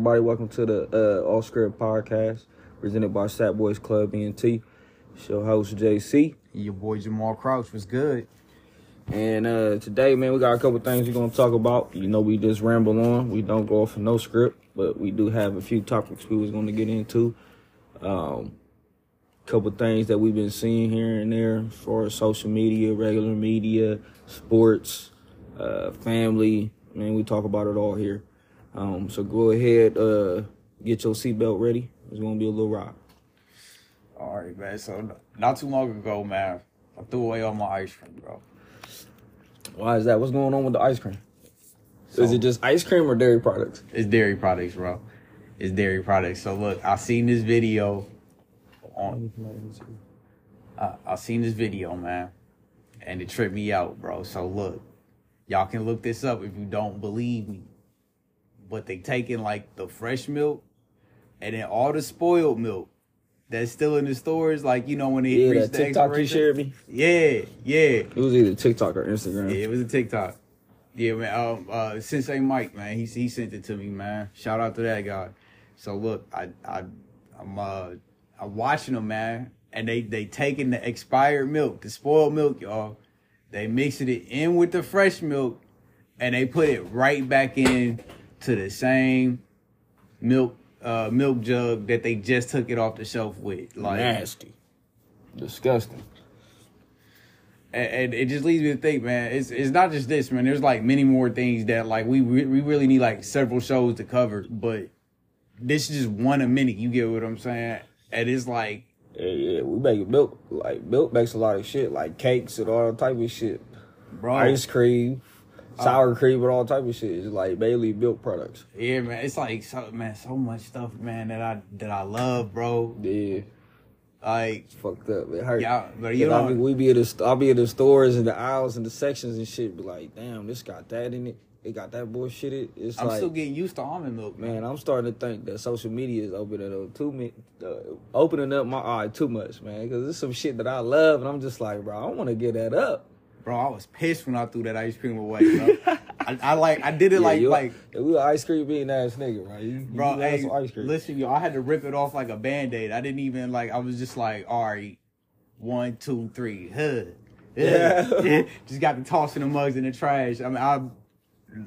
everybody? Welcome to the uh, Off Script Podcast, presented by Sat Boys Club ENT. It's your host JC, Your boy Jamal Crouch was good. and uh, today, man, we got a couple things we're gonna talk about. You know, we just ramble on. We don't go off of no script, but we do have a few topics we was gonna get into. Um, couple things that we've been seeing here and there as far as social media, regular media, sports, uh, family. Man, we talk about it all here. Um, so go ahead, uh, get your seatbelt ready. It's gonna be a little ride. All right, man. So not too long ago, man, I threw away all my ice cream, bro. Why is that? What's going on with the ice cream? is it just ice cream or dairy products? It's dairy products, bro. It's dairy products. So look, I seen this video on. I, I seen this video, man, and it tripped me out, bro. So look, y'all can look this up if you don't believe me. But they taking like the fresh milk, and then all the spoiled milk that's still in the stores, like you know when they Yeah, reach the TikTok you shared me. Yeah, yeah. It was either TikTok or Instagram. Yeah, it was a TikTok. Yeah, man. Um, uh, Sensei Mike, man, he he sent it to me, man. Shout out to that guy. So look, I I I'm uh I'm watching them, man, and they they taking the expired milk, the spoiled milk, y'all. They mixing it in with the fresh milk, and they put it right back in to the same milk uh milk jug that they just took it off the shelf with. Like Nasty, disgusting. and, and it just leads me to think, man, it's it's not just this, man. There's like many more things that like we re- we really need like several shows to cover, but this is just one a minute. You get what I'm saying? And it's like, Yeah, yeah, we make milk. Like milk makes a lot of shit, like cakes and all type of shit. bro, Ice cream, sour cream, and all type of shit. It's like mainly milk products. yeah, man. It's like so, man, so much stuff, man, that I that I love, bro. Yeah, Like, it's fucked up. It hurt. Yeah, but you I know- mean, we be in the I'll be in the stores and the aisles and the sections and shit. Be like, damn, this got that in it. It got that bullshit. It. It's I'm like, still getting used to almond milk, man. man, I'm starting to think that social media is opening up too me, uh, opening up my eye too much, man. Because there's some shit that I love, and I'm just like, bro, I want to get that up. Bro, I was pissed when I threw that ice cream away, bro. I, I like, I did it Yeah, like, you, like. yeah, we were ice cream eating ass nigga, right? You, Bro, you hey, ice cream. listen, yo, I had to rip it off like a band-aid. I didn't even like I was just like, all right, one, two, three, huh. Yeah. just got to tossing the mugs in the trash. I mean I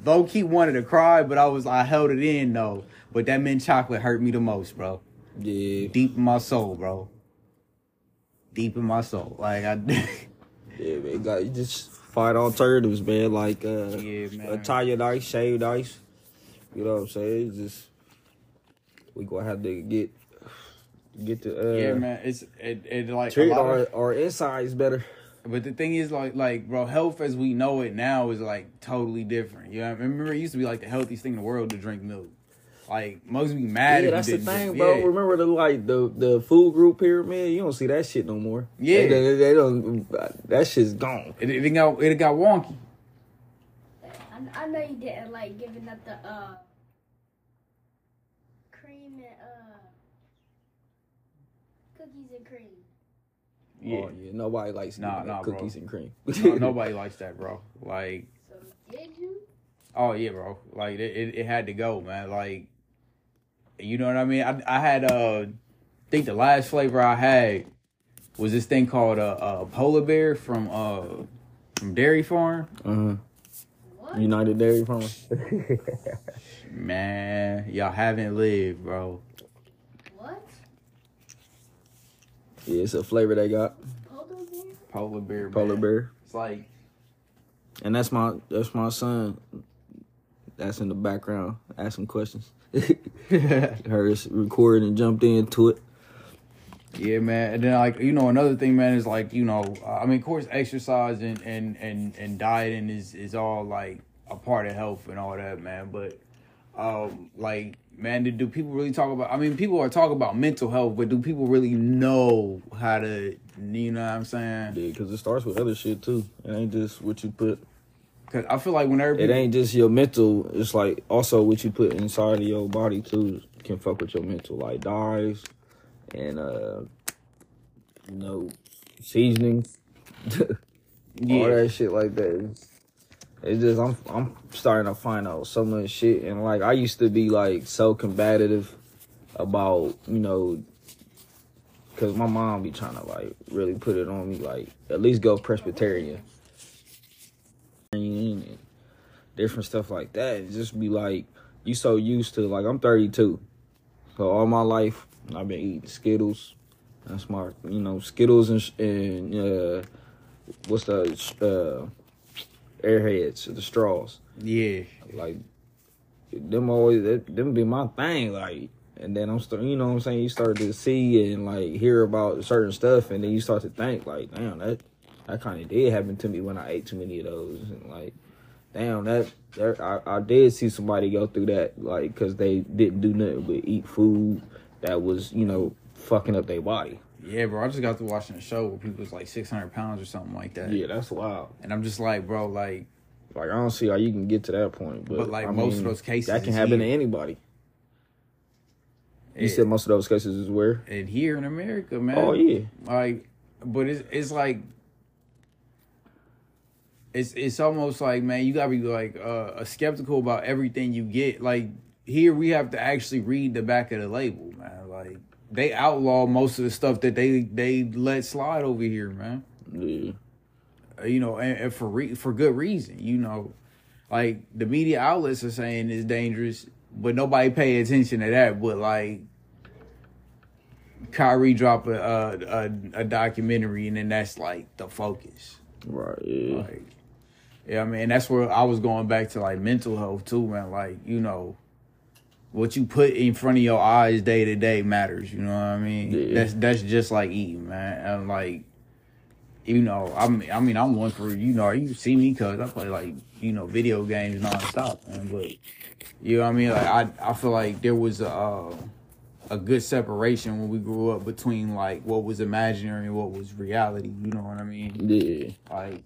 low key wanted to cry, but I was I held it in though. But that mint chocolate hurt me the most, bro. Yeah, Deep in my soul, bro. Deep in my soul. Like I yeah, man. Got you just find alternatives, man. Like uh, Yeah, man. Italian ice, shaved ice. You know what I'm saying? It's just we gonna have to get get the uh, Yeah, man. It's it, it like a treat lot our of- our insides better. But the thing is, like, like, bro, health as we know it now is like totally different. You know, I remember it used to be like the healthiest thing in the world to drink milk. Like most be mad. Yeah, if that's you the didn't thing, drink- bro. Yeah. Remember the like the the food group pyramid? You don't see that shit no more. Yeah. they, they, they don't. That shit's gone. It, it got it got wonky. I, I know you didn't like giving up the uh cream and uh cookies and cream. Yeah, Oh, yeah. Nobody likes Nah, nah, up bro. cookies and cream. no, nobody likes that, bro. Like, So did you? oh yeah, bro. Like it, it, it had to go, man. Like, you know what I mean? I I had uh, I think the last flavor I had was this thing called a uh, uh, polar bear from uh from Dairy Farm. uh-huh. United Dairy Farm. Man, y'all haven't lived, bro. What? yeah, it's a flavor they got. Polar bear? Polar bear. Polar man. bear. It's like And that's my that's my son. That's in the background. Ask some questions. Heard us recording and jumped into it. Yeah, man. And then like you know another thing, man, is like you know I mean of course exercise and and and and dieting is is all like a part of health and all that, man. But um like man, do, do people really talk about? I mean, people are talking about mental health, but do people really know how to? You know what I'm saying? Yeah, because it starts with other shit too. It ain't just what you put. Because I feel like whenever It ain't just your mental. It's like also what you put inside of your body too can fuck with your mental. Like dyes and uh, you know, seasoning, all yeah, that shit like that. it's just I'm I'm starting to find out so much shit, and like I used to be like so combative about you know, cause my mom be trying to like really put it on me, like at least go pescatarian, different stuff like that. And just be like, you so used to like I'm 32, so all my life I've been eating Skittles. That's my you know Skittles and and uh, what's the uh airheads, the straws. Yeah. Like them always that, them be my thing. Like and then I'm starting, you know what I'm saying. You start to see and like hear about certain stuff, and then you start to think like, damn, that that kind of did happen to me when I ate too many of those, and like, damn, that, that I, I did see somebody go through that, like, cause they didn't do nothing but eat food that was, you know, fucking up their body. Yeah, bro. I just got to watching a show where people was like 600 pounds or something like that. Yeah, that's wild. And I'm just like, bro, like, Like I don't see how you can get to that point, but, But, like, I most of those cases that can happen to anybody. You it- said most of those cases is where? and here in America, man. Oh yeah, Like, but it's it's like it's it's almost like man, you gotta be like uh, skeptical about everything you get. Like here, we have to actually read the back of the label, man. Like they outlaw most of the stuff that they they let slide over here, man. yeah. Uh, You know, and, and for re- for good reason. You know, like the media outlets are saying it's dangerous, but nobody pay attention to that. But like. Kyrie drop a, a a a documentary and then that's like the focus. Right. Yeah. Like, yeah, I mean, that's where I was going back to like mental health too, man. Like, you know, what you put in front of your eyes day to day matters. You know what I mean? Yeah. That's that's just like eating, man. And like, you know, I mean, I mean, I'm one for you know, you see me because I play like you know video games nonstop, man. But you know what I mean? Like, I I feel like there was a. Uh, a good separation when we grew up between like what was imaginary and what was reality. You know what I mean? Yeah. Like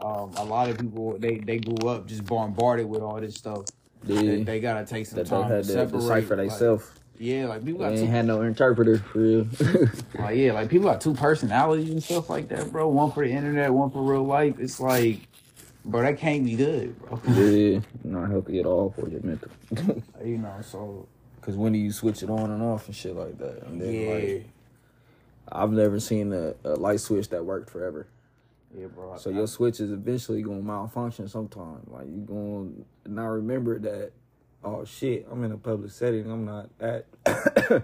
um, a lot of people they they grew up just bombarded with all this stuff. Yeah. They, they gotta take some That they time to to separate. decipher like, themselves. yeah, like people They got ain't two, had no interpreter for real. like yeah, like people got two personalities and stuff like that, bro. One for the internet, one for real life. It's like, bro, that can't be good, bro. yeah, not healthy at all for your mental. you know, so Cause when do you switch it on and off and shit like that? And then, yeah, like, I've never seen a, a light switch that worked forever. Yeah, bro. So your switch is eventually gonna malfunction sometime. Like you gonna not remember that. Oh shit! I'm in a public setting. I'm not at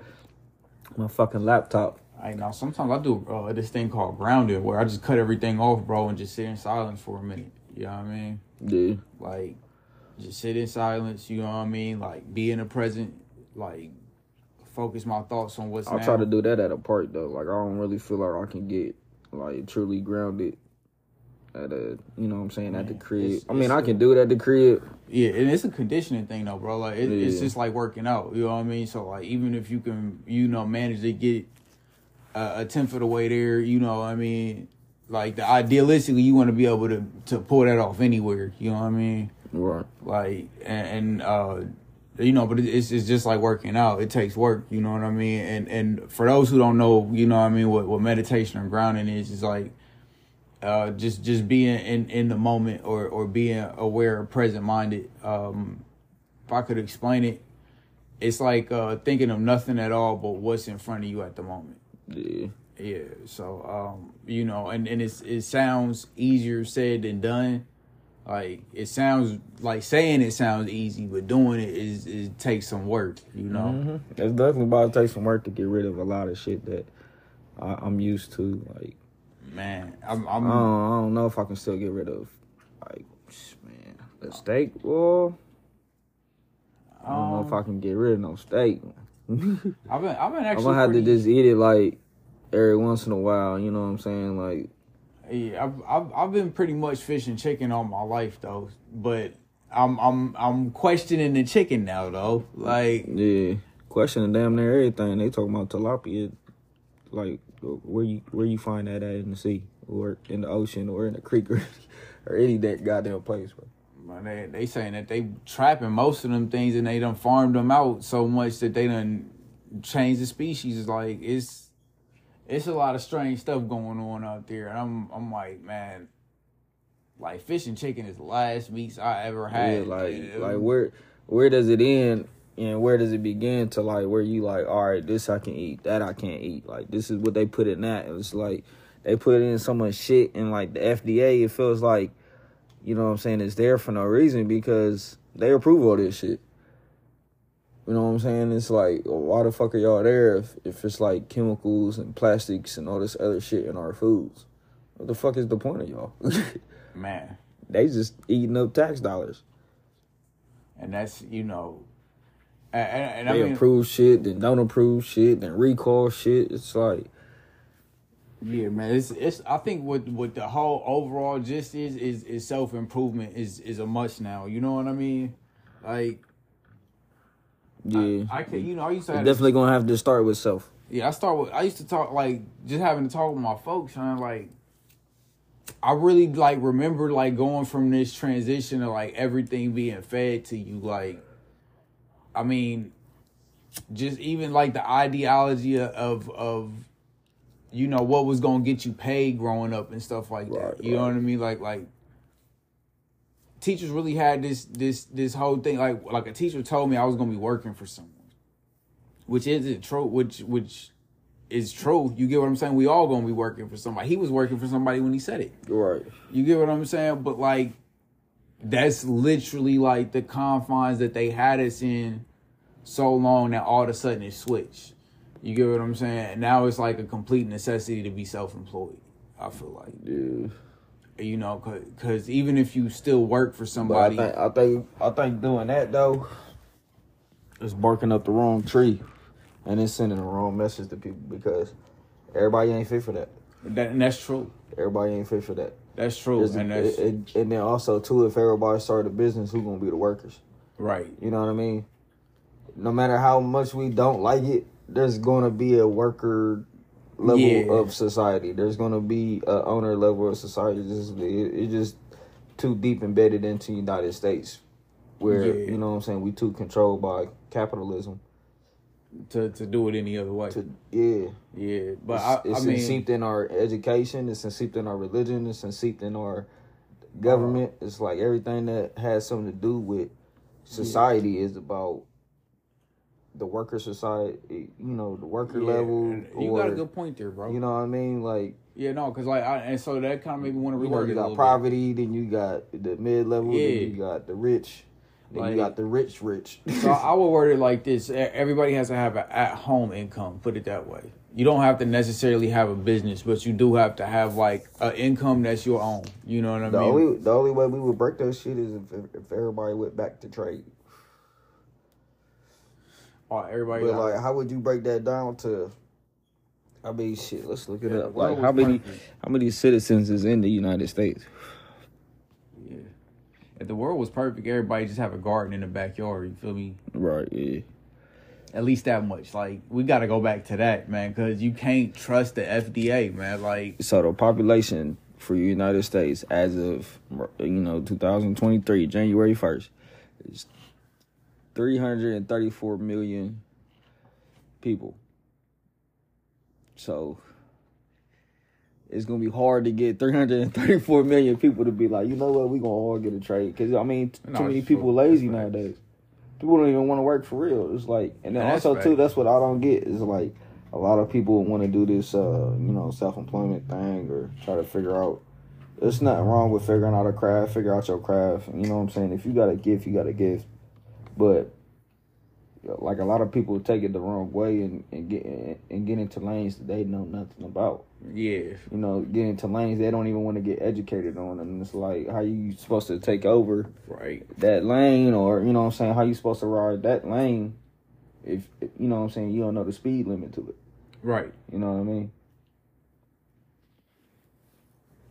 my fucking laptop. I know. Sometimes I do uh, this thing called grounded, where I just cut everything off, bro, and just sit in silence for a minute. You know what I mean? Yeah, like just sit in silence you know what i mean like be in the present like focus my thoughts on what's I'll try to do that at a park though. Like I don't really feel like I can get like truly grounded at a you know what I'm saying at the Man, crib. I mean I can do it at the crib. yeah and it's a conditioning thing though bro. Like it, it's just like working out you know what i mean? So like even if you can you know manage to get a, a tenth of the way there you know what i mean? Like the idealistically you want to be able to to pull that off anywhere you know what i mean? Right. like and, and uh you know but it's it's just like working out. It takes work you know what i mean? And and for those who don't know you know what i mean what, what meditation or grounding is is like uh just just being in in the moment or or being aware present minded um if i could explain it it's like uh thinking of nothing at all but what's in front of you at the moment Yeah. yeah so um you know and and it's it sounds easier said than done like it sounds like saying it sounds easy but doing it is it takes some work you know Mhm. It's definitely about to take some work to get rid of a lot of shit that I, I'm used to. Like man i'm I i'm don't, I don't know if I can still get rid of like man the uh, steak. Well, I don't know if I um, can get rid of no steak. I'm i've been i've been actually I'm gonna have to just eat it like every once in a while. You know what I'm saying? Like yeah I've, I've i've been pretty much fishing chicken all my life though but i'm i'm i'm questioning the chicken now though like yeah, questioning damn near everything. They talking about tilapia, like where you where you find that at in the sea or in the ocean or in the creek or, or any that goddamn place, bro. Man, they they saying that they trapping most of them things and they done farmed them out so much that they done changed the species. Like it's it's a lot of strange stuff going on out there. And I'm I'm like, man, like fish and chicken is the last meats I ever had. Yeah, like like where where does it end and where does it begin to like where you like all right this I can eat that I can't eat like this is what they put in that it's like they put in so much shit and like the FDA it feels like you know what I'm saying it's there for no reason because they approve all this shit. You know what I'm saying? It's like why the fuck are y'all there if, if it's like chemicals and plastics and all this other shit in our foods? What the fuck is the point of y'all? man, they just eating up tax dollars. and that's you know, and, and, and I they mean, approve shit, then don't approve shit, then recall shit. It's like Yeah, man. It's it's. I think what what the whole overall gist is is is self improvement is is a must now. You know what I mean? Like yeah, I can you know I used to definitely gonna have to start with self. yeah I start with I used to talk like just having to talk with my folks and like I really like remember like going from this transition of like everything being fed to you like I mean just even like the ideology of of you know what was gonna get you paid growing up and stuff like that. Right, you know what I mean? Like like teachers really had this this this whole thing like like a teacher told me I was gonna be working for someone. Which isn't true which which is true. You get what I'm saying? We all gonna be working for somebody. He was working for somebody when he said it. Right. You get what I'm saying? But like, that's literally like the confines that they had us in so long that all of a sudden it switched. You get what I'm saying? Now it's like a complete necessity to be self-employed. I feel like Yeah. you know, because even if you still work for But I somebody, think I think I think doing that though is barking up the wrong tree, and it's sending the wrong message to people because everybody ain't fit for that. that, and that's true. Everybody ain't fit for that. That's true, a- and that's and, and then also too, if everybody started a business, who gonna be the workers? right. You know what I mean? No matter how much we don't like it, there's gonna be a worker level Yeah. of society. There's gonna be a owner level of society. It's just, it, it's just too deep embedded into the United States, where Yeah. you know what I'm saying we too controlled by capitalism. To to do it any other way. To yeah, yeah, but it's, I, it's I mean, seeped in our education. It's seeped in our religion. It's seeped in our government. Uh-huh. It's like everything that has something to do with society is about the worker society. You know, the worker yeah, level. you or, got a good point there, bro. You know what I mean? Like Yeah, no, because like, I, and so that kind of made me want to you know, you it a got poverty, then you got the mid level, Yeah. then you got the rich, then Like- you got the rich rich. So I would word it like this: everybody has to have an at-home income. Put it that way. You don't have to necessarily have a business, but you do have to have like an income that's your own. You know what I the mean? only the only way we would break that shit is if, if everybody went back to trade. Oh, everybody. But got- like, how would you break that down to? I mean, shit. Let's look it Yeah, up. Like, how many perfect? how many citizens is in the United States? yeah. If the world was perfect, everybody just have a garden in the backyard. You feel me? Right. Yeah. At least that much. Like we got to go back to that, man, because you can't trust the FDA, man. Like So the population for the United States as of you know 2023 January 1st is 334 million people. So it's gonna be hard to get 334 million people to be like, you know what, we gonna all get a trade because I mean, t- No, too many people lazy facts. nowadays. People don't even want to work for real. It's like, and then also too, that's what I don't get is like a lot of people want to do this, uh, you know, self employment thing or try to figure out. There's nothing wrong with figuring out a craft, figure out your craft. You know what I'm saying? If you got a gift, you got a gift. But like a lot of people take it the wrong way and, and get and get into lanes that they know nothing about. yeah, You know, get into lanes they don't even want to get educated on, and it's like how you supposed to take over right. that lane, or you know what I'm saying, how you supposed to ride that lane if you know what I'm saying you don't know the speed limit to it. Right. You know what I mean?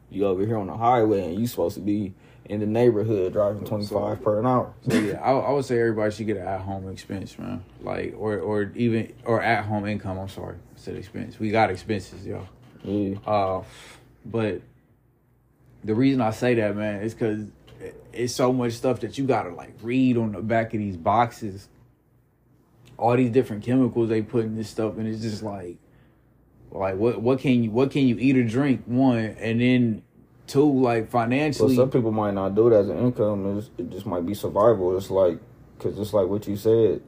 You over here on the highway and you supposed to be in the neighborhood driving 25 per an hour. So yeah, I, I would say everybody should get an at home expense, man. Like or or even or at home income. I'm sorry, I said expense. We got expenses, yo. Yeah. Uh, but the reason I say that, man, is because it's so much stuff that you gotta like read on the back of these boxes. All these different chemicals they put in this stuff, and it's just like, like what what can you what can you eat or drink? One, and then too, like Well, financially. some people might not do it as an income. It's, it just might be survival. It's like, cause it's like what you said.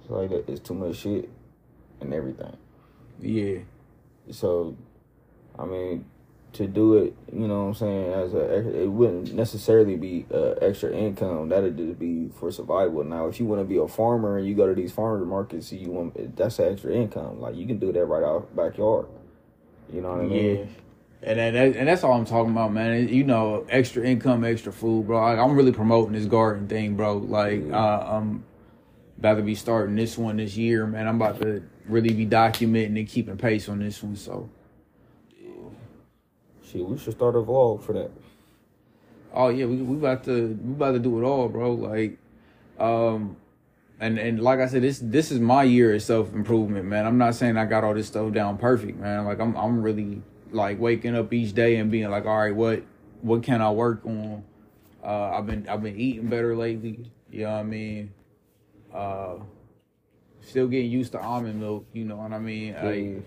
It's like. It's too much shit and everything. yeah, So, I mean, to do it, you know what I'm saying, as a, it wouldn't necessarily be uh, extra income. That'd just be for survival. Now, if you want to be a farmer and you go to these farmers markets, you want that's extra income. Like you can do that right out backyard. You know what I mean? yeah. And that, and that's all I'm talking about, man. You know, extra income, extra food, bro. Like, I'm really promoting this garden thing, bro. Like, uh, I'm about to be starting this one this year, man. I'm about to really be documenting and keeping pace on this one. So, Shit, we should start a vlog for that. oh yeah, we we about to we about to do it all, bro. Like, um, and and like I said, this this is my year of self improvement, man. I'm not saying I got all this stuff down perfect, man. Like I'm I'm really like waking up each day and being like, all right, what what can I work on? Uh, I've been I've been eating better lately. You know what I mean? Uh, still getting used to almond milk. You know what I mean? Like, it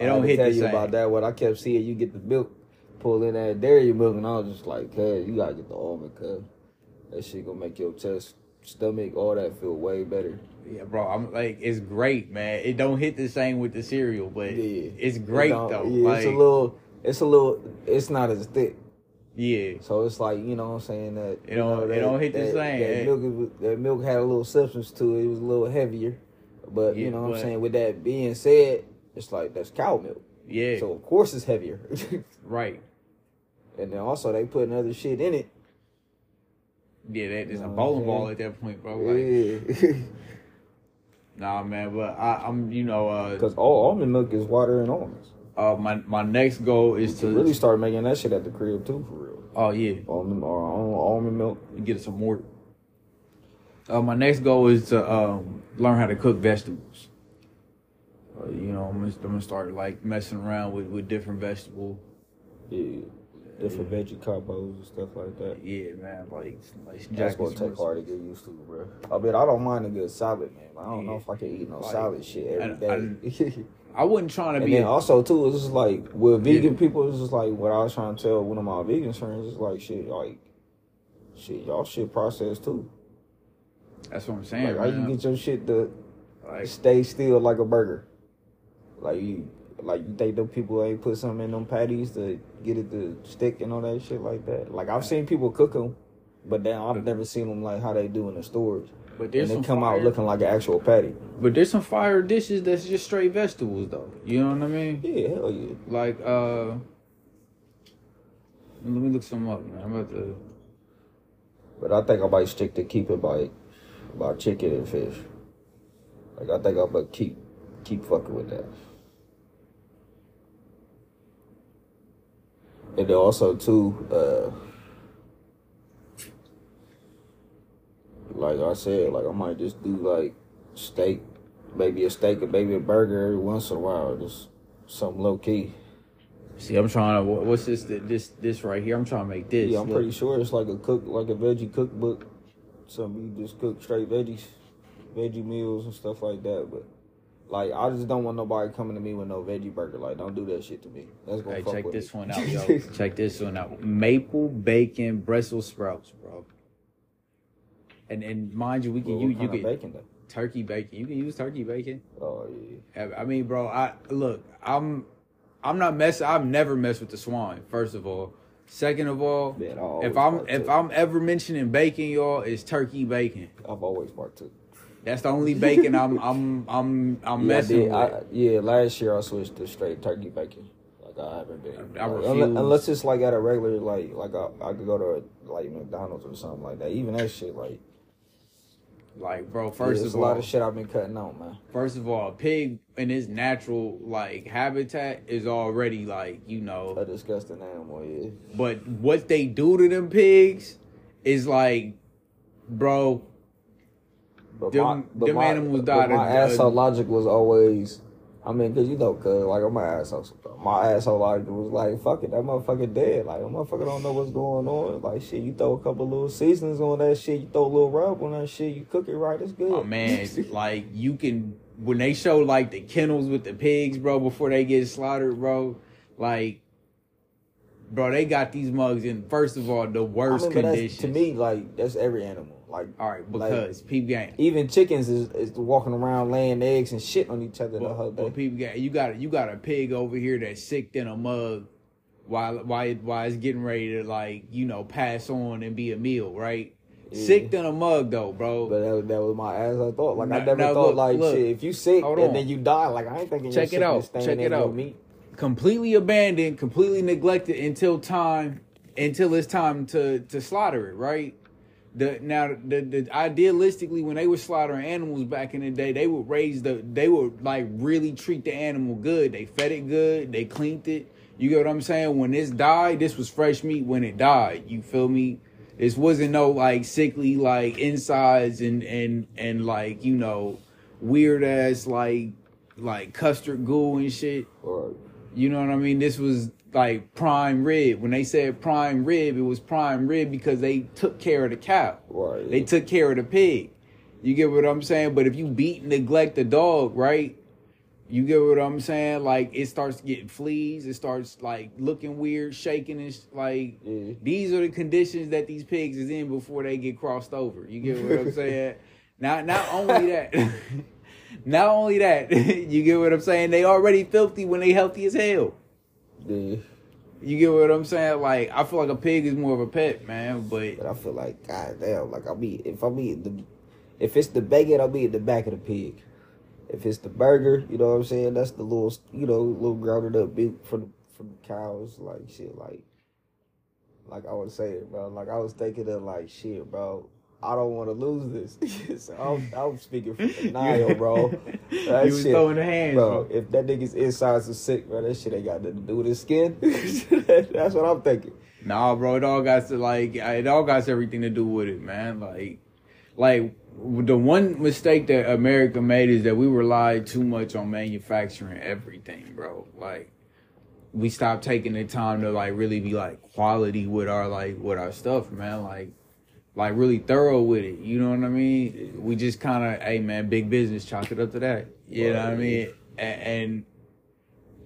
I don't had hit tell the you same. about that. What I kept seeing, you get the milk, pull in that dairy milk, and I was just like, "Cuz, you gotta get the almond, cuz that shit gonna make your chest, stomach, all that feel way better." Yeah, bro. I'm like, it's great, man. It don't hit the same with the cereal, but Yeah, it's great It though. Yeah, like, it's a little, it's a little, it's not as thick. yeah, So it's like you know what I'm saying that It you don't- know, it don't hit the that, same. That milk, that milk had a little substance to it. It was a little heavier, but Yeah, you know what but- I'm saying. With that being said, it's like that's cow milk, yeah, so of course it's heavier. right. and then also they putting other shit in it. Yeah, that is a bowling ball at that point, bro. Like, Yeah, nah, man. But I, I'm, you know, uh, because all almond milk is water and almonds. uh, my my next goal is to To really start making that shit at the crib too, for real. Oh yeah, Almond or almond milk. And get some more. Uh, my next goal is to um, learn how to cook vegetables. Uh, you know, I'm gonna, I'm gonna start like messing around with, with different vegetables. Yeah, different veggie combos and stuff like that. Yeah, man. Like, like That's jacking gonna some take hard to get used to, bro. I mean, I don't mind a good salad, man. I don't know if I can eat no Like, salad shit every and- day. I wasn't trying to and be. then also too, it's just like with Yeah. vegan people, it's just like what I was trying to tell one of my vegan friends. It's like shit, like shit, y'all shit processed too. that's what I'm saying. Like how you get your shit to Like, stay still like a burger. Like you, like you think them people ain't put something in them patties to get it to stick and all that shit like that. Like I've seen people cook them, but then I've never seen them like how they do in the stores. but And they come fire, out looking like an actual patty. But there's some fire dishes that's just straight vegetables though. You know what I mean? Yeah, hell yeah. Like uh, let me look some up, man. I'm about to. But I think I might stick to keep it by by chicken and fish. Like I think I'm gonna keep keep fucking with that. And then also too, uh like I said, like I might just do like steak, maybe a steak and maybe a burger every once in a while, just something low key. See, I'm trying to. What's this? This this right here. I'm trying to make this. Yeah, I'm Look. pretty sure it's like a cook, like a veggie cookbook. Something you just cook straight veggies, veggie meals and stuff like that. But like, I just don't want nobody coming to me with no veggie burger. Like, don't do that shit to me. That's gonna Hey, fuck check with this me. one out, yo. check this one out. Maple bacon Brussels sprouts, bro. And and mind you, we can Well, use you can bacon though? turkey bacon. You can use turkey bacon. Oh yeah. I mean, bro, I look, I'm I'm not messing I've never messed with the swine, first of all. Second of all, Man, if I'm if. I'm ever mentioning bacon, y'all, it's turkey bacon. I've always part two. That's the only bacon I'm I'm I'm I'm Yeah, I messing did. with. I, yeah, last year I switched to straight turkey bacon. Like I haven't been. I like, refuse. unless, unless it's like at a regular, like like I, I could go to like McDonald's or something like that. Even that shit, like like, bro, first there's of a all, lot of shit I've been cutting out, man. first of all, a pig in its natural like habitat is already like, you know, A disgusting animal, yeah. But what they do to them pigs is like, bro, But Them- them animals died My a- uh, asshole logic was always, I mean, cause you know, cause like I'm my asshole. My asshole logic was like, fuck it, that motherfucker dead. Like, that motherfucker don't know what's going on. Like, shit, you throw a couple little seasonings on that shit, you throw a little rub on that shit, you cook it right, it's good. oh man, like you can when they show like the kennels with the pigs, bro, before they get slaughtered, bro, like bro, they got these mugs in first of all the I worst mean, conditions. to me, like that's every animal. Like all right, like, because peep game. even chickens is, is walking around laying eggs and shit on each other the whole But, day. but people got you got you got a pig over here that's sick in a mug while while while it's getting ready to like you know pass on and be a meal, right? Yeah. Sick in a mug though, bro. But that, that was my ass. I thought like I never thought look, like look. shit. If you sick and on. then you die, like I ain't thinking Check it out. Check it out. meat. completely abandoned, completely neglected until time until it's time to to slaughter it, right? The now the, the idealistically when they were slaughtering animals back in the day, they would raise the they would like really treat the animal good. They fed it good, they cleaned it. You get what I'm saying? When this died, this was fresh meat when it died. You feel me? This wasn't no like sickly like insides and and and like, you know, weird ass like like custard goo and shit. Or You know what I mean? This was like prime rib. When they said prime rib, it was prime rib because they took care of the cow. Right. They took care of the pig. You get what I'm saying? But if you beat and neglect the dog, right? You get what I'm saying? Like it starts getting fleas. It starts like looking weird, shaking and sh- like Yeah. these are the conditions that these pigs is in before they get crossed over. You get what I'm saying? Not not only that, not only that, you get what I'm saying. They already filthy when they healthy as hell. yeah. You get what I'm saying? Like I feel like a pig is more of a pet, man. But But I feel like god damn, like I'll be if I'm eating the if it's the bacon, I'll be at the back of the pig. If it's the burger, you know what I'm saying? That's the little you know, little grounded up meat from the from the cows, like shit, like like I was saying, bro. Like I was thinking of like shit, bro. I don't want to lose this. so I'm, I'm speaking from denial, bro. That you was shit, throwing the hands, bro. bro. If that nigga's insides are sick, bro, that shit ain't got nothing to do with his skin. That's what I'm thinking. Nah, bro, it all got to like it all got everything to do with it, man. Like, like the one mistake that America made is that we relied too much on manufacturing everything, bro. Like, we stopped taking the time to like really be like quality with our like with our stuff, man. Like, like really thorough with it. You know what I mean? We just kind of, hey, man, big business, chalk it up to that. You know what I mean? And,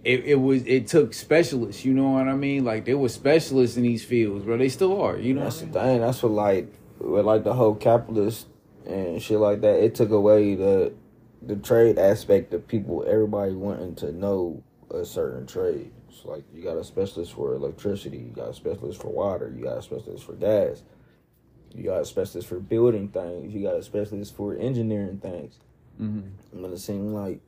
it, it was it took specialists, you know what I mean? Like there were specialists in these fields, bro. They still are, you know. That's What the thing. That's what like with like the whole capitalist and shit like that. It took away the the trade aspect of people. Everybody wanting to know a certain trade. It's like you got a specialist for electricity. You got a specialist for water. You got a specialist for gas. You got a specialist for building things. You got a specialist for engineering things. Mhm. But it seems like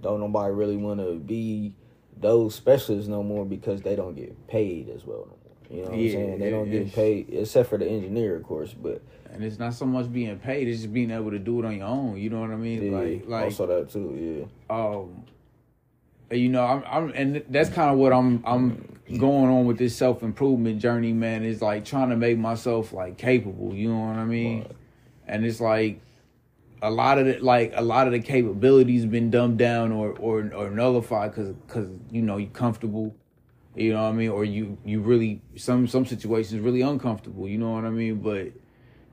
don't nobody really want to be those specialists no more because they don't get paid as well no more. You know what Yeah, I'm saying? They don't get paid except for the engineer, of course. But And it's not so much being paid; it's just being able to do it on your own. You know what I mean? yeah, Like, like, also that too. Yeah. Um, you know, I'm, I'm, and that's kind of what I'm, I'm going on with this self improvement journey, man. Is like trying to make myself like capable. You know what I mean? Right. And it's like a lot of the like a lot of the capabilities been dumbed down or or or nullified because because you know you're comfortable. You know what I mean? Or you you really some some situations really uncomfortable. You know what I mean? But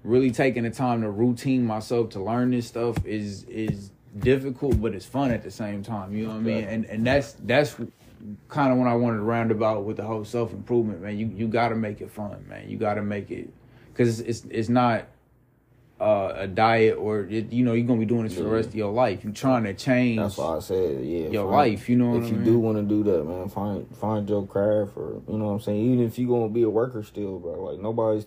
really taking the time to routine myself to learn this stuff is is difficult, but it's fun at the same time. You know what I mean? And and that's that's kind of when I wanted to round about with the whole self improvement, man. You you got to make it fun, man. You got to make it because it's it's not uh, a diet or it, you know you're gonna be doing this for the rest of your life. You're trying to change. That's why I said, yeah. Your find- life, you know If you mean? do want to do that, man, find find your craft, or you know what I'm saying. Even if you're gonna be a worker still, bro. Like nobody's,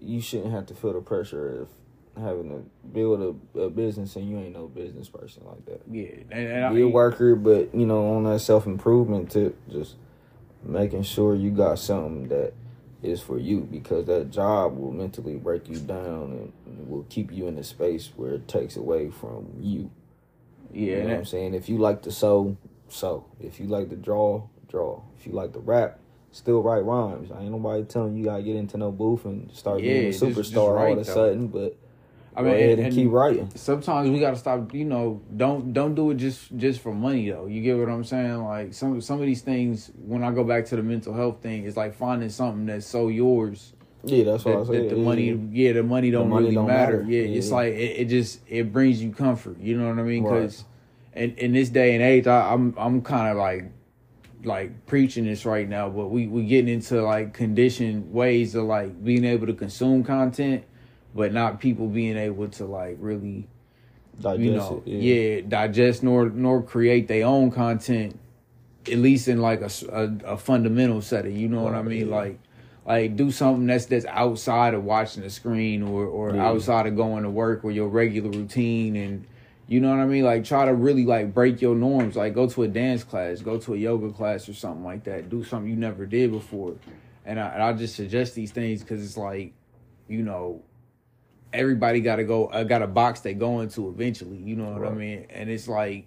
you shouldn't have to feel the pressure of having to build a, a business and you ain't no business person like that. Yeah, and, and be a worker, but you know, on that self improvement tip, just making sure you got something that is for you because that job will mentally break you down and will keep you in a space where it takes away from you. yeah, You know what I'm saying? If you like to sew, sew. If you like to draw, draw. If you like to rap, still write rhymes. I ain't nobody telling you gotta get into no booth and start being a Yeah, just- just superstar all of a sudden, but I mean, ahead and- and, keep writing. sometimes we gotta stop. You know, don't don't do it just just for money though. You get what I'm saying? Like some some of these things. When I go back to the mental health thing, it's like finding something that's so yours Yeah, that's what I that, said. that the yeah. money, yeah, the money don't money really don't matter. matter. Yeah, it's like it, it just it brings you comfort. You know what I mean? Right. Because in in this day and age, I, I'm I'm kind of like like preaching this right now, but we we getting into like conditioned ways of like being able to consume content, but not people being able to like really Digest you know, it, yeah. digest nor nor create their own content, at least in like a a fundamental setting. You know what I mean? yeah. Like, like do something that's that's outside of watching the screen or or Yeah. outside of going to work or your regular routine and. You know what I mean? Like try to really like break your norms. Like go to a dance class, go to a yoga class or something like that. Do something you never did before. And I, and I just suggest these things because it's like, you know, everybody got to go uh, got a box they go into eventually you know what i mean and it's like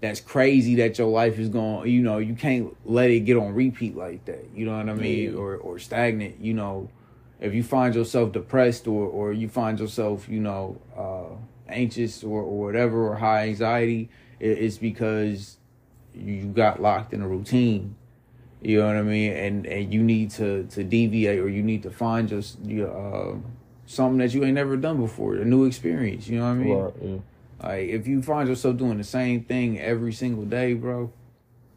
that's crazy that your life is going you know you can't let it get on repeat like that you know what i mean Yeah. or or stagnant you know if you find yourself depressed or or you find yourself you know uh anxious or, or whatever or high anxiety it, it's because you got locked in a routine you know what I mean? And and you need to to deviate or you need to find just your uh, something that you ain't never done before, a new experience. You know what I mean? Right, yeah. Like if you find yourself doing the same thing every single day, bro,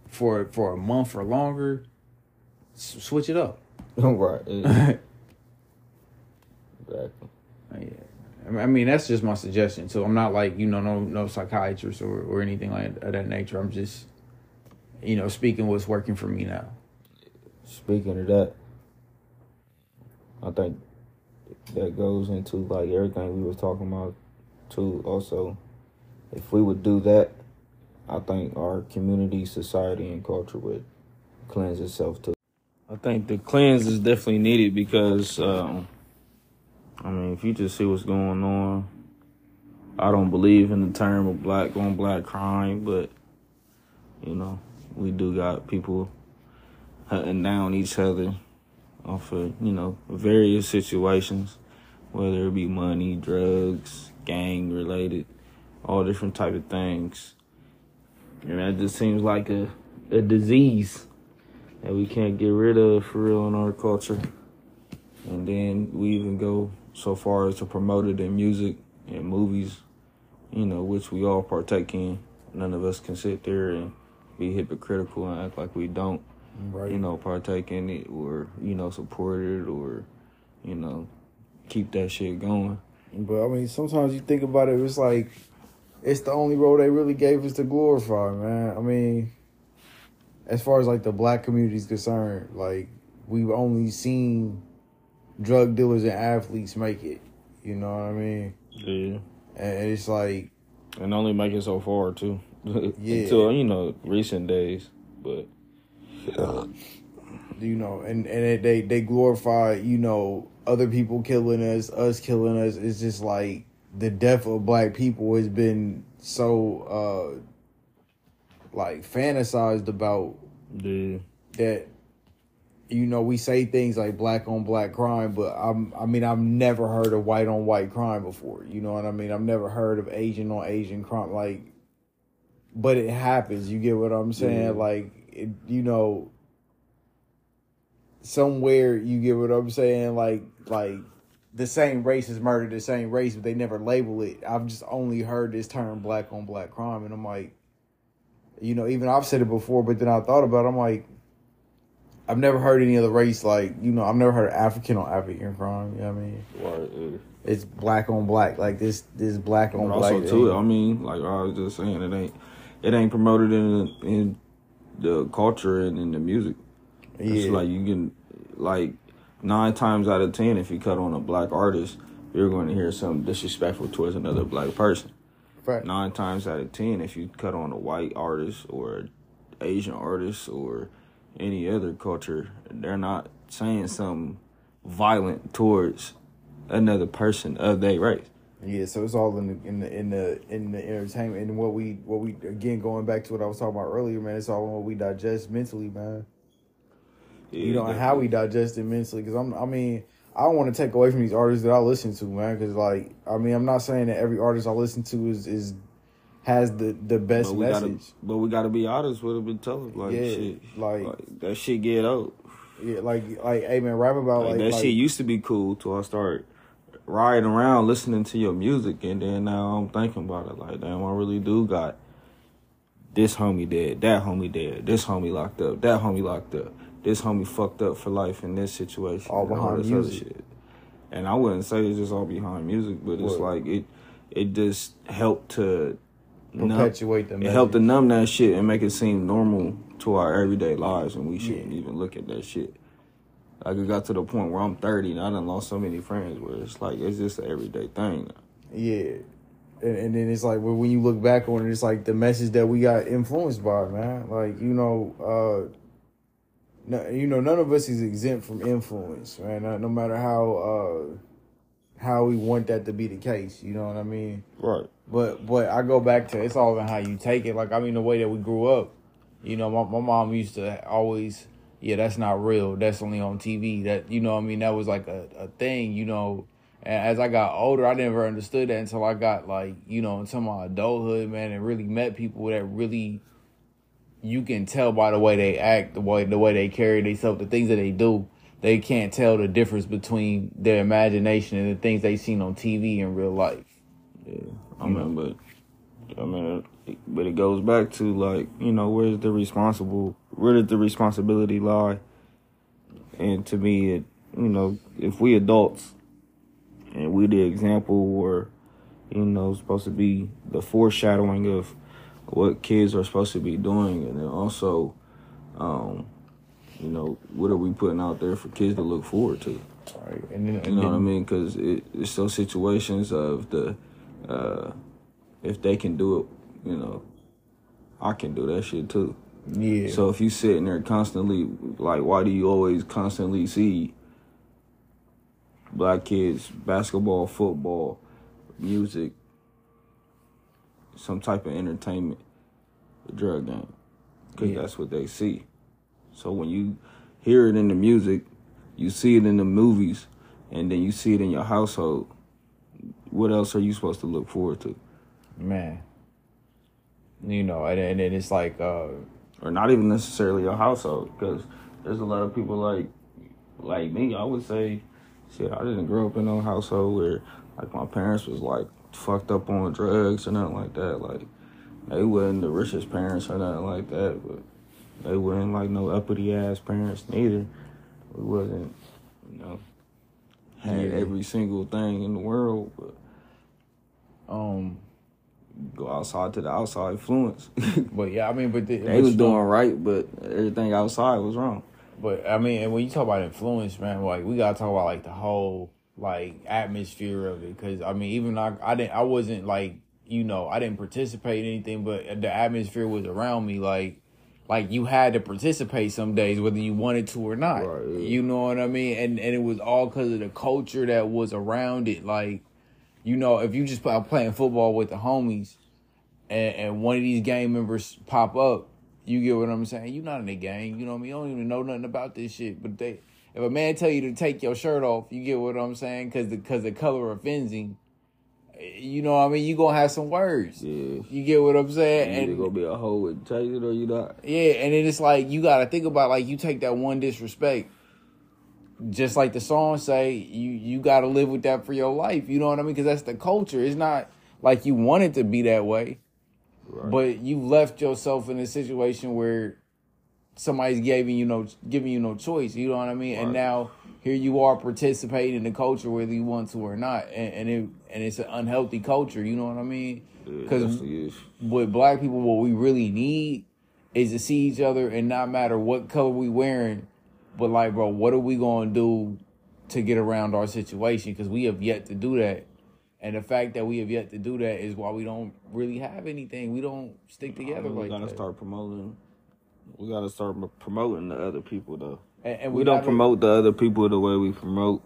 for for a month or longer, s- switch it up. right. Yeah. exactly. Yeah. I mean- that's just my suggestion. So I'm not like you know no no psychiatrist or or anything like of that nature. I'm just you know speaking what's working for me now. Speaking of that, I think that goes into like everything we was talking about too. Also, if we would do that, I think our community, society, and culture would cleanse itself too. I think the cleanse is definitely needed because, um, I mean, if you just see what's going on, I don't believe in the term of black on black crime, but you know, we do got people hunting down each other off of, you know, various situations, whether it be money, drugs, gang related, all different type of things. And that just seems like a, a disease that we can't get rid of for real in our culture. And then we even go so far as to promote it in music and movies, you know, which we all partake in. None of us can sit there and be hypocritical and act like we don't Right. you know, partake in it or, you know, support it or, you know, keep that shit going. But I mean, sometimes you think about it, it's like it's the only role they really gave us to glorify, man. I mean, as far as like the black community is concerned, like we've only seen drug dealers and athletes make it. You know what I mean? Yeah. And it's like, And only make it so far too. Yeah. Until, you know, recent days. But you know, and and it, they they glorify, you know, other people killing us, us killing us. It's just like the death of black people has been so uh like fantasized about yeah. that you know we say things like black on black crime but i'm i mean i've never heard of white on white crime before you know what i mean i've never heard of asian on asian crime like but it happens you get what i'm saying Yeah. like it, you know somewhere you get what i'm saying like like the same race is murdered the same race but they never label it i've just only heard this term black on black crime and i'm like you know, even I've said it before, but then I thought about it, I'm like, I've never heard any other race like, you know, I've never heard African on African crime. You know what I mean? Right, yeah. It's black on black. Like this this black on But black. also too, I mean, like I was just saying, it ain't it ain't promoted in in the culture and in the music. It's like you can like nine times out of ten, if you cut on a black artist, you're going to hear something disrespectful towards another black person. Fact. Nine times out of ten, if you cut on a white artist or Asian artist or any other culture, they're not saying something violent towards another person of their race. Yeah, so it's all in the in the in the in the entertainment and what we what we again going back to what I was talking about earlier, man. It's all what we digest mentally, man. you know and how we digest it mentally. Because I'm, I mean, I don't want to take away from these artists that I listen to, man. Because like, I mean, I'm not saying that every artist I listen to is is has the the best but message. gotta, but we gotta be honest with it and tell it like Yeah, shit, like- that shit get old. Yeah, like like, hey man, rap about Like, like, that like, shit used to be cool till I started riding around listening to your music, and then now I'm thinking about it like, damn, I really do got this homie dead, that homie dead, this homie locked up, that homie locked up, this homie fucked up for life in this situation. All behind this other music. And I wouldn't say it's just all behind music, but it's What? like it it just helped to numb- Perpetuate the it helped to numb that shit and make it seem normal to our everyday lives, and we shouldn't even look at that shit. Like it got to the point where I'm 30 and I done lost so many friends where it's like it's just an everyday thing. Now. Yeah. And, and then it's like well, when you look back on it, it's like the message that we got influenced by, man. Like you know, uh, no, you know, none of us is exempt from influence, man. No, no matter how uh, how we want that to be the case, you know what I mean. Right. But but I go back to it's all in how you take it. Like I mean the way that we grew up. You know, my my mom used to always, yeah, that's not real. That's only on TV. That you know, I mean, that was like a, a thing. You know, and as I got older, I never understood that until I got like you know into my adulthood, man, and really met people that really. You can tell by the way they act, the way the way they carry themselves, the things that they do. They can't tell the difference between their imagination and the things they seen on TV in real life. Yeah. I mean, but I mean, but it goes back to like you know where's the responsible where did the responsibility lie? And to me, it you know if we adults and we the example or you know supposed to be the foreshadowing of what kids are supposed to be doing, and then also, um, you know, what are we putting out there for kids to look forward to? Right. And then, You and know what I mean? Because it, it's those situations of the, uh, if they can do it, you know, I can do that shit too. Yeah. So if you sitting there constantly, like, why do you always constantly see black kids, basketball, football, music, some type of entertainment, the drug game? Because Yeah. that's what they see. So when you hear it in the music, you see it in the movies, and then you see it in your household, what else are you supposed to look forward to? man you know and, and it's like uh or not even necessarily a household because there's a lot of people like like me i would say shit i didn't grow up in no household where like my parents was like fucked up on drugs or nothing like that like they wasn't the richest parents or nothing like that but they wasn't like no uppity ass parents neither we wasn't you know had Yeah. every single thing in the world but um go outside to the outside influence but yeah i mean but the, they was doing right but everything outside was wrong But I mean, and when you talk about influence, man, like we gotta talk about like the whole like atmosphere of it. Because I mean, even I, I didn't, I wasn't like you know, I didn't participate in anything, but the atmosphere was around me. Like, like you had to participate some days, whether you wanted to or not. Right, yeah. You know what I mean? And and it was all because of the culture that was around it. Like, you know, if you just play, playing football with the homies, and, and one of these gang members pop up, you get what I'm saying? You're not in the gang. You know what I mean? You don't even know nothing about this shit. But they, if a man tell you to take your shirt off, you get what I'm saying? Because the, cause the color offends him. You know what I mean? You gonna have some words. yeah You get what I'm saying? You And gonna be a hoe and take it or you not. yeah, and then it's like you gotta think about like you take that one disrespect, just like the song say, you you gotta live with that for your life. You know what I mean? Because that's the culture. It's not like you want it to be that way, Right. but you left yourself in a situation where somebody's giving you no giving you no choice. You know what I mean? And now here you are participating in the culture whether you want to or not, and, and it and it's an unhealthy culture. You know what I mean? Because issue. with black people, what we really need is to see each other and not matter what color we wearing, but like, bro, what are we gonna do to get around our situation? Because we have yet to do that, and the fact that we have yet to do that is why we don't really have anything. We don't stick together like. we like gotta that. start promoting. We gotta start promoting the other people though. And, and We, don't gotta- promote the other people the way we promote,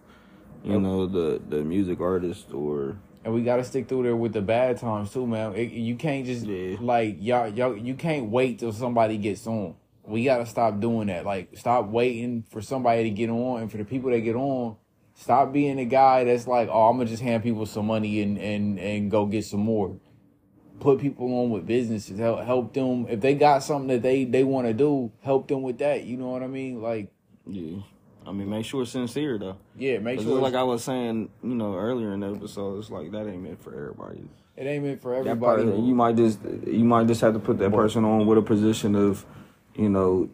you know, the the music artist or and we got to stick through there with the bad times too, man. It, you can't just Yeah. like y'all, y'all. You can't wait till somebody gets on. We got to stop doing that. Like, stop waiting for somebody to get on, and for the people that get on, stop being the guy that's like, oh, I'm gonna just hand people some money and and and go get some more. Put people on with businesses. Help help them if they got something that they they want to do. Help them with that. You know what I mean? Like, yeah. I mean, make sure it's sincere though. yeah, make sure like I was saying, you know, earlier in the episode, it's like that ain't meant for everybody. it ain't meant for everybody. part, you might just you might just have to put that person on with a position of, you know,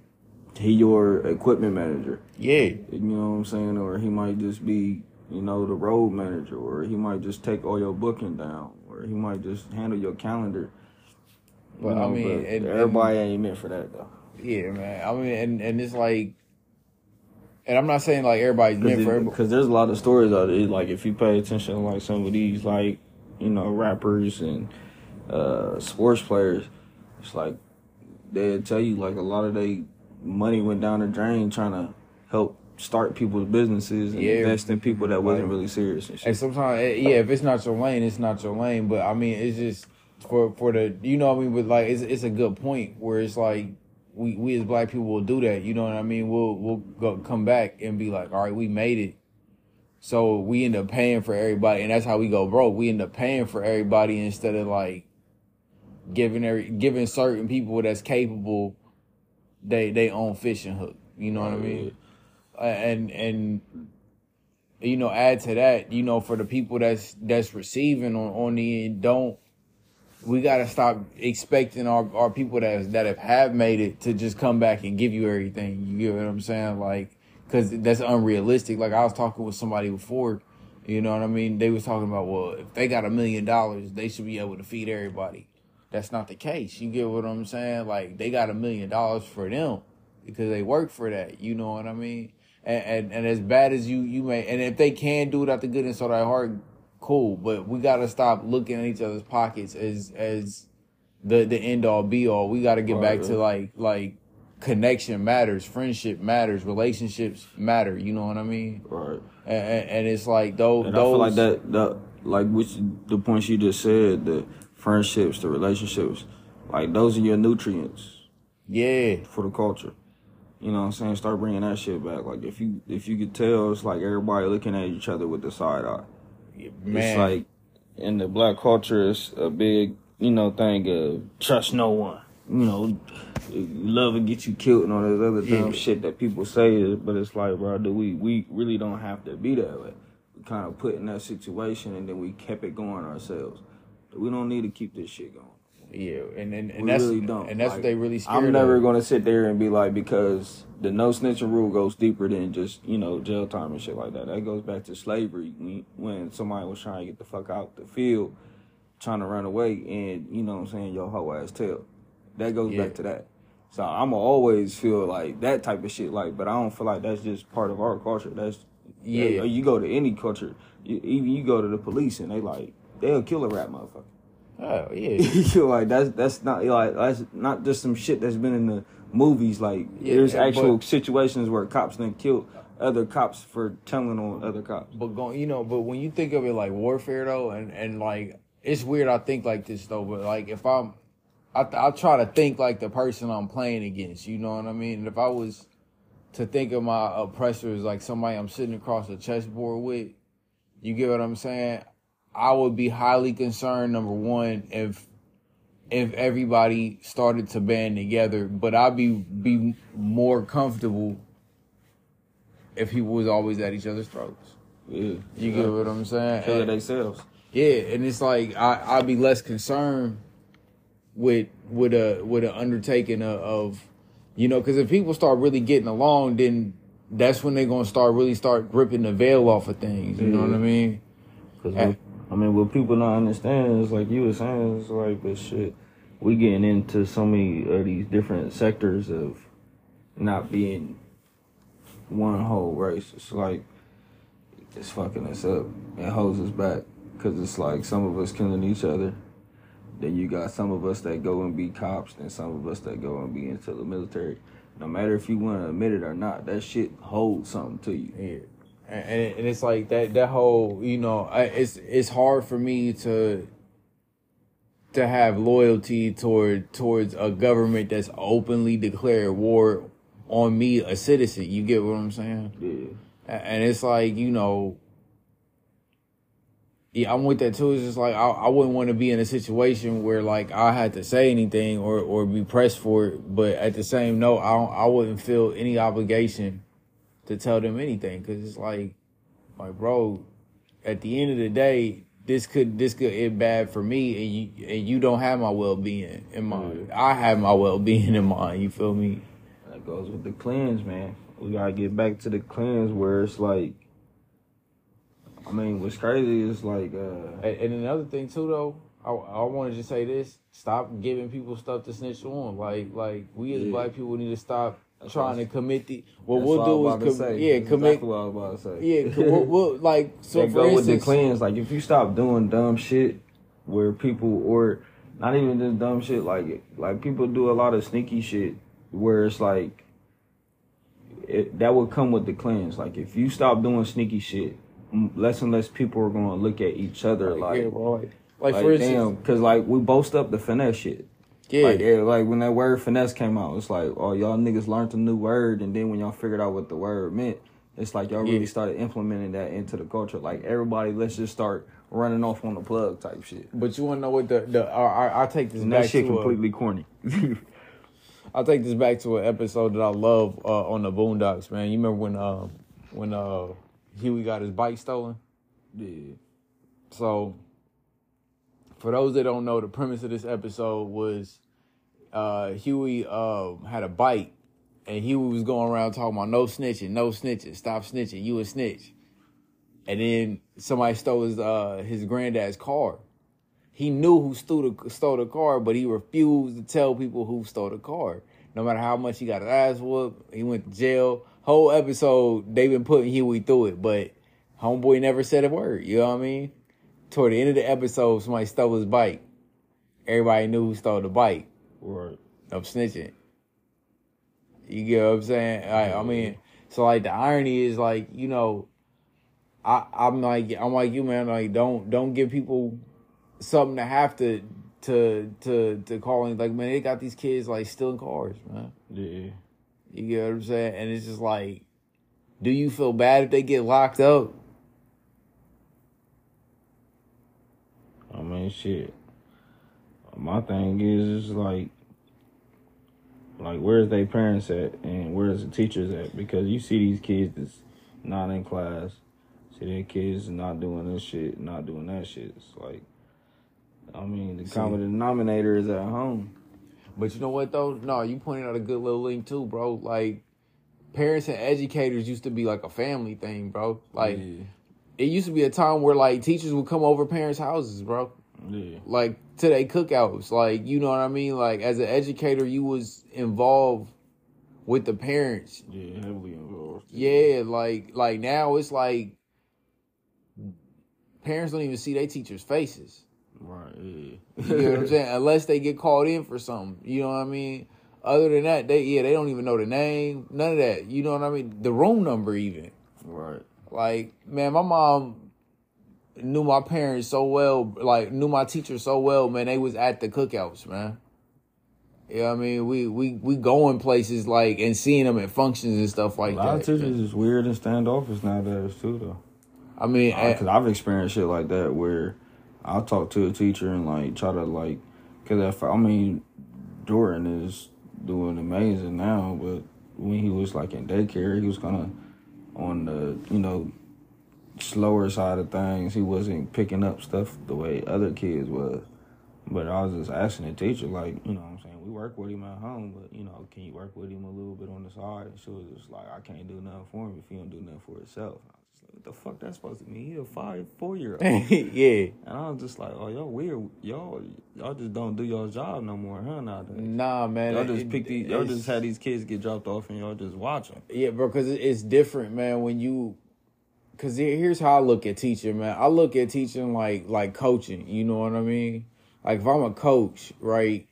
he your equipment manager. Yeah. You know what I'm saying? Or he might just be, you know, the road manager, or he might just take all your booking down, or he might just handle your calendar. You But, I mean, but and- and- everybody ain't meant for that though. Yeah, man. I mean, and and it's like, and I'm not saying like everybody's meant for everybody. Because there's a lot of stories out there. Like if you pay attention to like some of these like you know rappers and uh sports players, it's like they'll tell you like a lot of they money went down the drain trying to help start people's businesses and Yeah. invest in people that wasn't really serious and shit. And sometimes, eh, yeah, if it's not your lane, it's not your lane. But I mean, it's just for for the you know what I mean. But like, it's it's a good point where it's like we we as black people will do that. You know what I mean? We'll we'll go come back and be like, all right, we made it. So we end up paying for everybody, and that's how we go broke. We end up paying for everybody instead of like giving every giving certain people that's capable they they own fishing hook. You know what I mean? And and you know add to that you know for the people that's that's receiving on on the end don't we got to stop expecting our, our people that that have, have made it to just come back and give you everything. You get what i'm saying? Like because that's unrealistic. Like i was talking with somebody before you know what i mean? They was talking about well if they got a million dollars they should be able to feed everybody that's not the case. You get what i'm saying? Like they got a million dollars for them because they work for that. You know what i mean? And, and and as bad as you you may and if they can do it out the goodness of their heart cool. But we got to stop looking at each other's pockets as as the the end all be all. We got to get back Right. to like like connection matters friendship matters relationships matter. You know what i mean? Right. and, and, and it's like those And those I feel like that, that like which the points you just said, the friendships, the relationships, like those are your nutrients yeah for the culture. You know what I'm saying? Start bringing that shit back. Like if you if you could tell, it's like everybody looking at each other with the side eye. man It's like in the black culture, it's a big you know thing of trust no one. You know, love will get you killed and all this other dumb Yeah. shit that people say. But it's like, bro, do we we really don't have to be that way. We kind of put in that situation and then we kept it going ourselves. We don't need to keep this shit going. yeah and and, and We that's really don't. and that's Like, what they really scared I'm never of. gonna sit there and be like because the no snitching rule goes deeper than just you know jail time and shit like that. That goes back to slavery when, when somebody was trying to get the fuck out the field, trying to run away, and you know what I'm saying your whole ass tail. That goes Yeah. back to that. So I'ma always feel like that type of shit. Like, but I don't feel like that's just part of our culture. That's Yeah. You, you go to any culture, you, even you go to the police and they like they'll kill a rap motherfucker. oh yeah You're like that's that's not like that's not just some shit that's been in the movies. Like Yeah, there's but- actual situations where cops then killed other cops for telling on other cops. But going, you know, but when you think of it like warfare though, and and like it's weird. I think like this though, but like if I'm, I I try to think like the person I'm playing against. You know what I mean? And if I was to think of my oppressor as like somebody I'm sitting across a chessboard with, you get what I'm saying? I would be highly concerned. Number one, if if everybody started to band together, but I'd be be more comfortable if people was always at each other's throats. Yeah, You get what I'm saying? kill themselves. yeah, and it's like I I'd be less concerned with with a with an undertaking of, of you know because if people start really getting along, then that's when they're gonna start really start ripping the veil off of things. You know what I mean? Cause what- I mean, what people don't understand is like you were saying, it's like this shit. We getting into so many of these different sectors of not being one whole race. It's like it's fucking us up. It holds us back because it's like some of us killing each other. Then you got some of us that go and be cops, and some of us that go and be into the military. No matter if you want to admit it or not, that shit holds something to you. Yeah, and, and it's like that that whole you know I, it's it's hard for me to to have loyalty toward towards a government that's openly declared war on me, a citizen. You get what I'm saying? Yeah. And it's like, you know, yeah, I'm with that too. It's just like I, I wouldn't want to be in a situation where like I had to say anything or, or be pressed for it, but at the same note, I don't, I wouldn't feel any obligation to tell them anything because it's like, like bro, at the end of the day, this could this could end bad for me and you and you don't have my well being in mind. I have my well being in mind, you feel me? That goes with the cleanse, man. We gotta get back to the cleanse where it's like I mean, what's crazy is like uh And, and another thing too though, I I wanted to just say this. Stop giving people stuff to snitch on. Like like we as Yeah. black people need to stop trying to commit the what that's we'll do is com- yeah, That's commit exactly what I was about to say. yeah, we'll, we'll, like so for go with the instance, cleanse. Like if you stop doing dumb shit where people or not even just dumb shit, like like people do a lot of sneaky shit where it's like it, that would come with the cleanse. Like if you stop doing sneaky shit, less and less people are gonna look at each other like, yeah, bro, like, like, like, for damn, instance, because like we boast up the finesse shit. Yeah, Like, yeah, like when that word finesse came out, it's like, oh, y'all niggas learned a new word, and then when y'all figured out what the word meant, it's like y'all really started implementing that into the culture. Like everybody, let's just start running off on the plug type shit. but you want to know what the the I I, I take this And back that shit to a- completely corny. I'll take this back to an episode that I love uh, on the Boondocks, man. You remember when uh, when uh, Huey got his bike stolen? yeah. So, for those that don't know, the premise of this episode was uh, Huey uh, had a bike, and Huey was going around talking about no snitching, no snitching, stop snitching, you a snitch. And then somebody stole his uh, his granddad's car. He knew who stole the, stole the car, but he refused to tell people who stole the car. No matter how much he got his ass whooped, he went to jail. Whole episode, they've been putting Huey through it, but homeboy never said a word. You know what I mean? Toward the end of the episode, somebody stole his bike. Everybody knew who stole the bike Right. of snitching. You get what I'm saying? I, I mean, so like the irony is like you know, I I'm like I'm like you man. Like don't don't give people something to have to to to to call in. Like man, they got these kids like stealing cars, man. Yeah. You get what I'm saying? And it's just like, do you feel bad if they get locked up? I mean, shit. My thing is, is like, like where's their parents at, and where's the teachers at? Because you see these kids that's not in class, see their kids not doing this shit, not doing that shit. It's like, I mean, the See. common denominator is at home. But you know what though? No, you pointed out a good little link too, bro. Like parents and educators used to be like a family thing, bro. Like yeah, it used to be a time where like teachers would come over parents' houses, bro. Yeah, Like to their cookouts. Like, you know what I mean? Like as an educator, you was involved with the parents. yeah, heavily involved. Yeah, like like now it's like parents don't even see their teachers' faces. right, yeah. You know what I'm saying? Unless they get called in for something. You know what I mean? Other than that, they yeah, they don't even know the name, none of that. You know what I mean? The room number even. right. Like, man, my mom knew my parents so well, like knew my teachers so well, man, they was at the cookouts, man. You know what I mean? We we we going places like and seeing them at functions and stuff A like lot that. of teachers is weird and standoffish nowadays too, though. I mean, because eh, I've experienced shit like that where I'll talk to a teacher and like try to like, cause if, I mean, Jordan is doing amazing now, but when he was like in daycare, he was kind of on the you know slower side of things. He wasn't picking up stuff the way other kids was. But I was just asking the teacher, like, you know what I'm saying? We work with him at home, but, you know, can you work with him a little bit on the side? And she was just like, I can't do nothing for him if he don't do nothing for himself. I was just like, what the fuck that's supposed to mean? He a five, four year old. Yeah. And. I was just like, oh, y'all weird. Y'all, y'all just don't do your job no more, huh, nowadays? Nah, man. Y'all just it- pick these, y'all just had these kids get dropped off and y'all just watch them. Yeah, bro, because it's different, man. When you, because here's how I look at teaching, man. I look at teaching like like coaching. You know what I mean? Like if I'm a coach, right?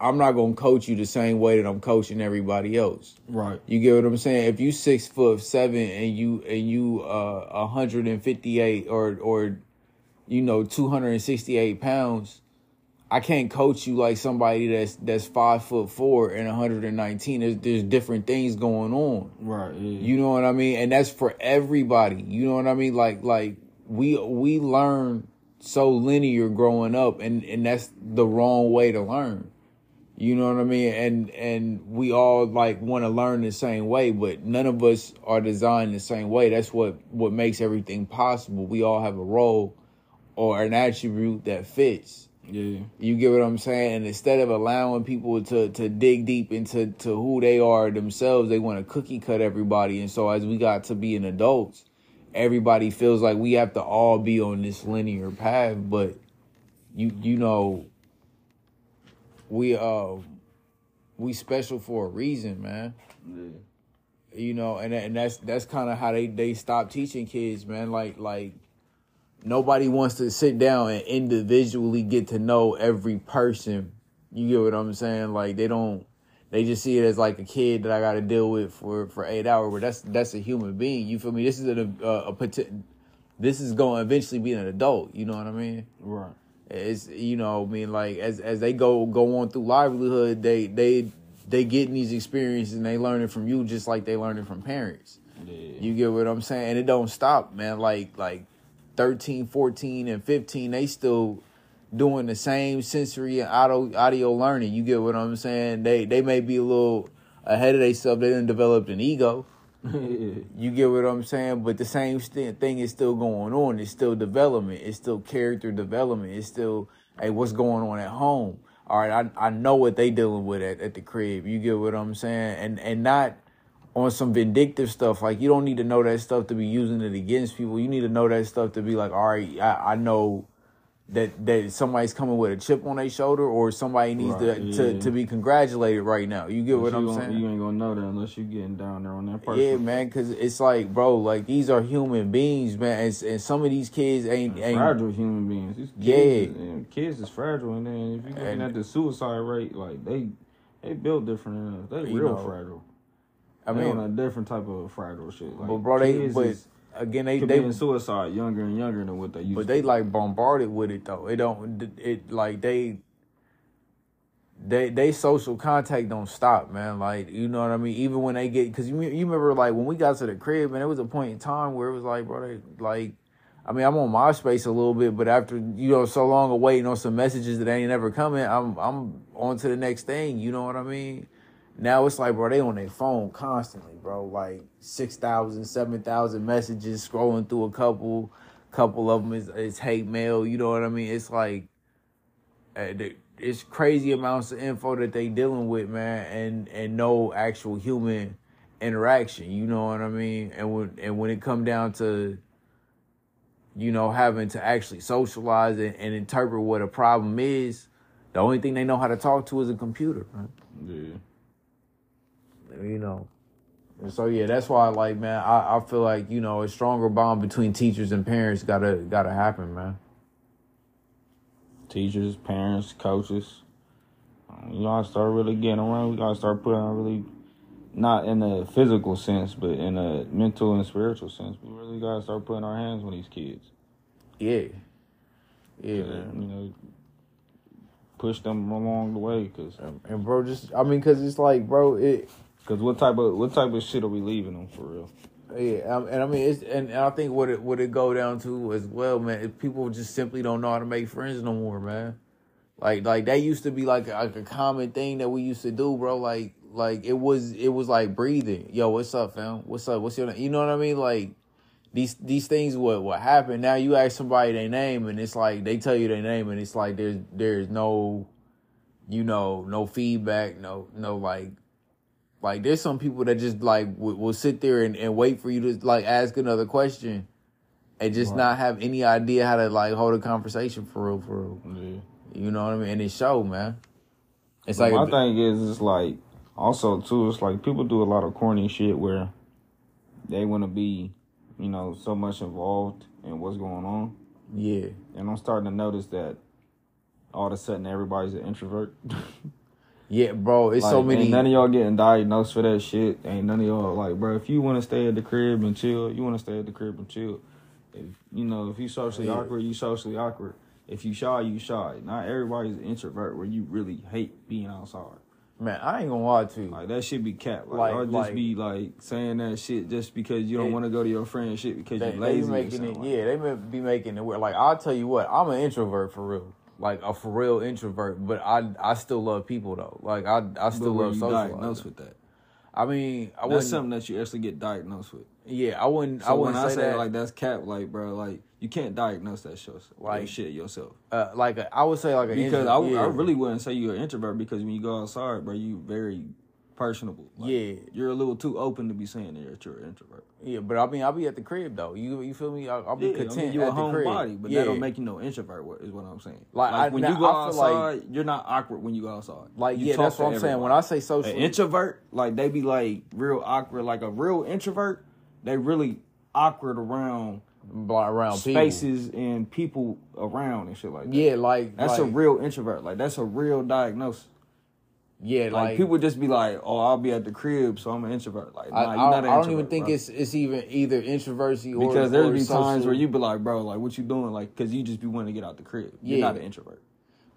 I'm not gonna coach you the same way that I'm coaching everybody else. Right. You get what I'm saying? If you six foot seven and you and you uh 158 or or you know 268 pounds, I can't coach you like somebody that's that's five foot four and 119. There's there's different things going on. Right. Yeah. You know what I mean? And that's for everybody. You know what I mean? Like like we we learn so linear growing up and and that's the wrong way to learn. You know what I mean? And and we all like want to learn the same way, but none of us are designed the same way. That's what what makes everything possible. We all have a role or an attribute that fits. Yeah. You get what I'm saying? And instead of allowing people to to dig deep into to who they are themselves, they want to cookie cut everybody. And so as we got to being adults, everybody feels like we have to all be on this linear path. But you you know, we uh we special for a reason, man. Yeah. You know, and and that's that's kind of how they they stop teaching kids, man. Like like nobody wants to sit down and individually get to know every person. You get what I'm saying? Like they don't they just see it as like a kid that I got to deal with for for 8 hours, but that's that's a human being. You feel me? This is uh, a a, a poti- this is going to eventually be an adult, you know what I mean? Right. It's you know, I mean like as as they go go on through livelihood, they they they getting these experiences and they learning from you just like they learning from parents. Yeah. You get what I'm saying? And it don't stop, man. Like like 13, 14, and 15, they still doing the same sensory and audio audio learning. You get what I'm saying? They they may be a little ahead of themselves. They didn't develop an ego. You get what I'm saying? But the same st- thing is still going on. It's still development. It's still character development. It's still, hey, what's going on at home? All right, I, I know what they dealing with at, at the crib. You get what I'm saying? And and not on some vindictive stuff. Like you don't need to know that stuff to be using it against people. You need to know that stuff to be like, all right, I, I know that that somebody's coming with a chip on their shoulder or somebody needs Right, to, to yeah. to be congratulated right now. You get But what you I'm saying? You ain't gonna know that unless you're getting down there on that person. Yeah, man, because it's like, bro, like these are human beings, man, and, and some of these kids ain't ain't fragile human beings. These kids, Yeah. is, kids is fragile, and then if you looking And- at the suicide rate, like they they built different than us. They real know, fragile. I They on a different type of fragile shit. Like, but bro, they but again they they suicide younger and younger than what they used. but to. they like bombarded with it though. It don't it like they they they social contact don't stop, man. Like you know what I mean. Even when they get because you you remember like when we got to the crib, and there was a point in time where it was like, bro, they like. I mean, I'm on MySpace a little bit, but after you know so long of waiting on some messages that ain't ever coming, I'm I'm on to the next thing. You know what I mean? Now it's like, bro, they on their phone constantly, bro. Like 6,000, 7,000 messages, scrolling through a couple, couple of them is, is hate mail. You know what I mean? It's like, uh, it's crazy amounts of info that they dealing with, man, and and no actual human interaction. You know what I mean? And when and when it come down to, you know, having to actually socialize and, and interpret what a problem is, the only thing they know how to talk to is a computer, man yeah. You know. And so yeah, that's why like man, I, I feel like, you know, a stronger bond between teachers and parents gotta gotta happen, man. Teachers, parents, coaches. Um, You gotta start really getting around. We gotta start putting on really, not in a physical sense, but in a mental and spiritual sense. We really gotta start putting our hands on these kids. Yeah. Yeah, man. You know, push them along the way, cause And bro, just I mean, cause it's like, bro, it Cause what type of what type of shit are we leaving them for real? yeah, um, and I mean, it's and, I think what it what it go down to as well, man. People just simply don't know how to make friends no more, man. Like like that used to be like a, like a common thing that we used to do, bro. Like like it was it was like breathing. Yo, what's up, fam? What's up? What's your name? You know what I mean? Like these these things what what happen. Now you ask somebody their name and it's like they tell you their name and it's like there's there's no you know no feedback, no no like like there's some people that just like will, will sit there and, and wait for you to like ask another question and just Right. not have any idea how to like hold a conversation for real for real. Yeah. You know what I mean? And it show, man. It's But like my thing is, it's like also too. It's like people do a lot of corny shit where they want to be, you know, so much involved in what's going on, yeah. and I'm starting to notice that all of a sudden everybody's an introvert. Yeah, bro. It's Like, so many Ain't none of y'all getting diagnosed for that shit. Ain't none of y'all like, bro. If you want to stay at the crib and chill, you want to stay at the crib and chill. If you know, if you socially Yeah. awkward, you socially awkward. If you shy, you shy. Not everybody's an introvert where you really hate being outside. man, I ain't gonna lie to you. Like that should be capped. Like, Like- y'all just like- be like saying that shit just because you don't want to go to your friend shit because They, you they lazy. be or making it, like yeah, they may be making it weird. Like I'll tell you what, I'm an introvert for real, like a for real introvert. But I I still love people though. Like I I still But were love you socializing. diagnosed with that? I mean, I That's something that you actually get diagnosed with. Yeah, I wouldn't. So I when wouldn't I say say that. like that's cap, like bro, like you can't diagnose that shit, like Like- shit yourself. Uh, like a, I would say like a Because intro- I, yeah. I really wouldn't say you're an introvert because when you go outside, bro, you very personable. Like, Yeah. you're a little too open to be saying that you're an introvert. yeah, but I mean I'll be at the crib though. You you feel me? I'll, I'll be Yeah, content I mean, you're at a homebody, but yeah. that don't make you no introvert. Is what I'm saying? Like, I- when you go feel like- outside, you're not awkward when you go outside. like You yeah, that's what I'm saying. When. I say social, An introvert, like they be like real awkward. Like a real introvert, they really awkward around around people. spaces and people around and shit like that. Yeah, like That's a real introvert. Like that's a real diagnosis. Yeah, Like, like, people just be like, "Oh, I'll be at the crib, so I'm an introvert." Like, nah, I, you're I, not I don't even introvert, think bro. it's it's even either introversy or because there's or be social, times where you be like, "Bro, like what you doing?" Like, because you just be wanting to get out the crib. You're not an introvert.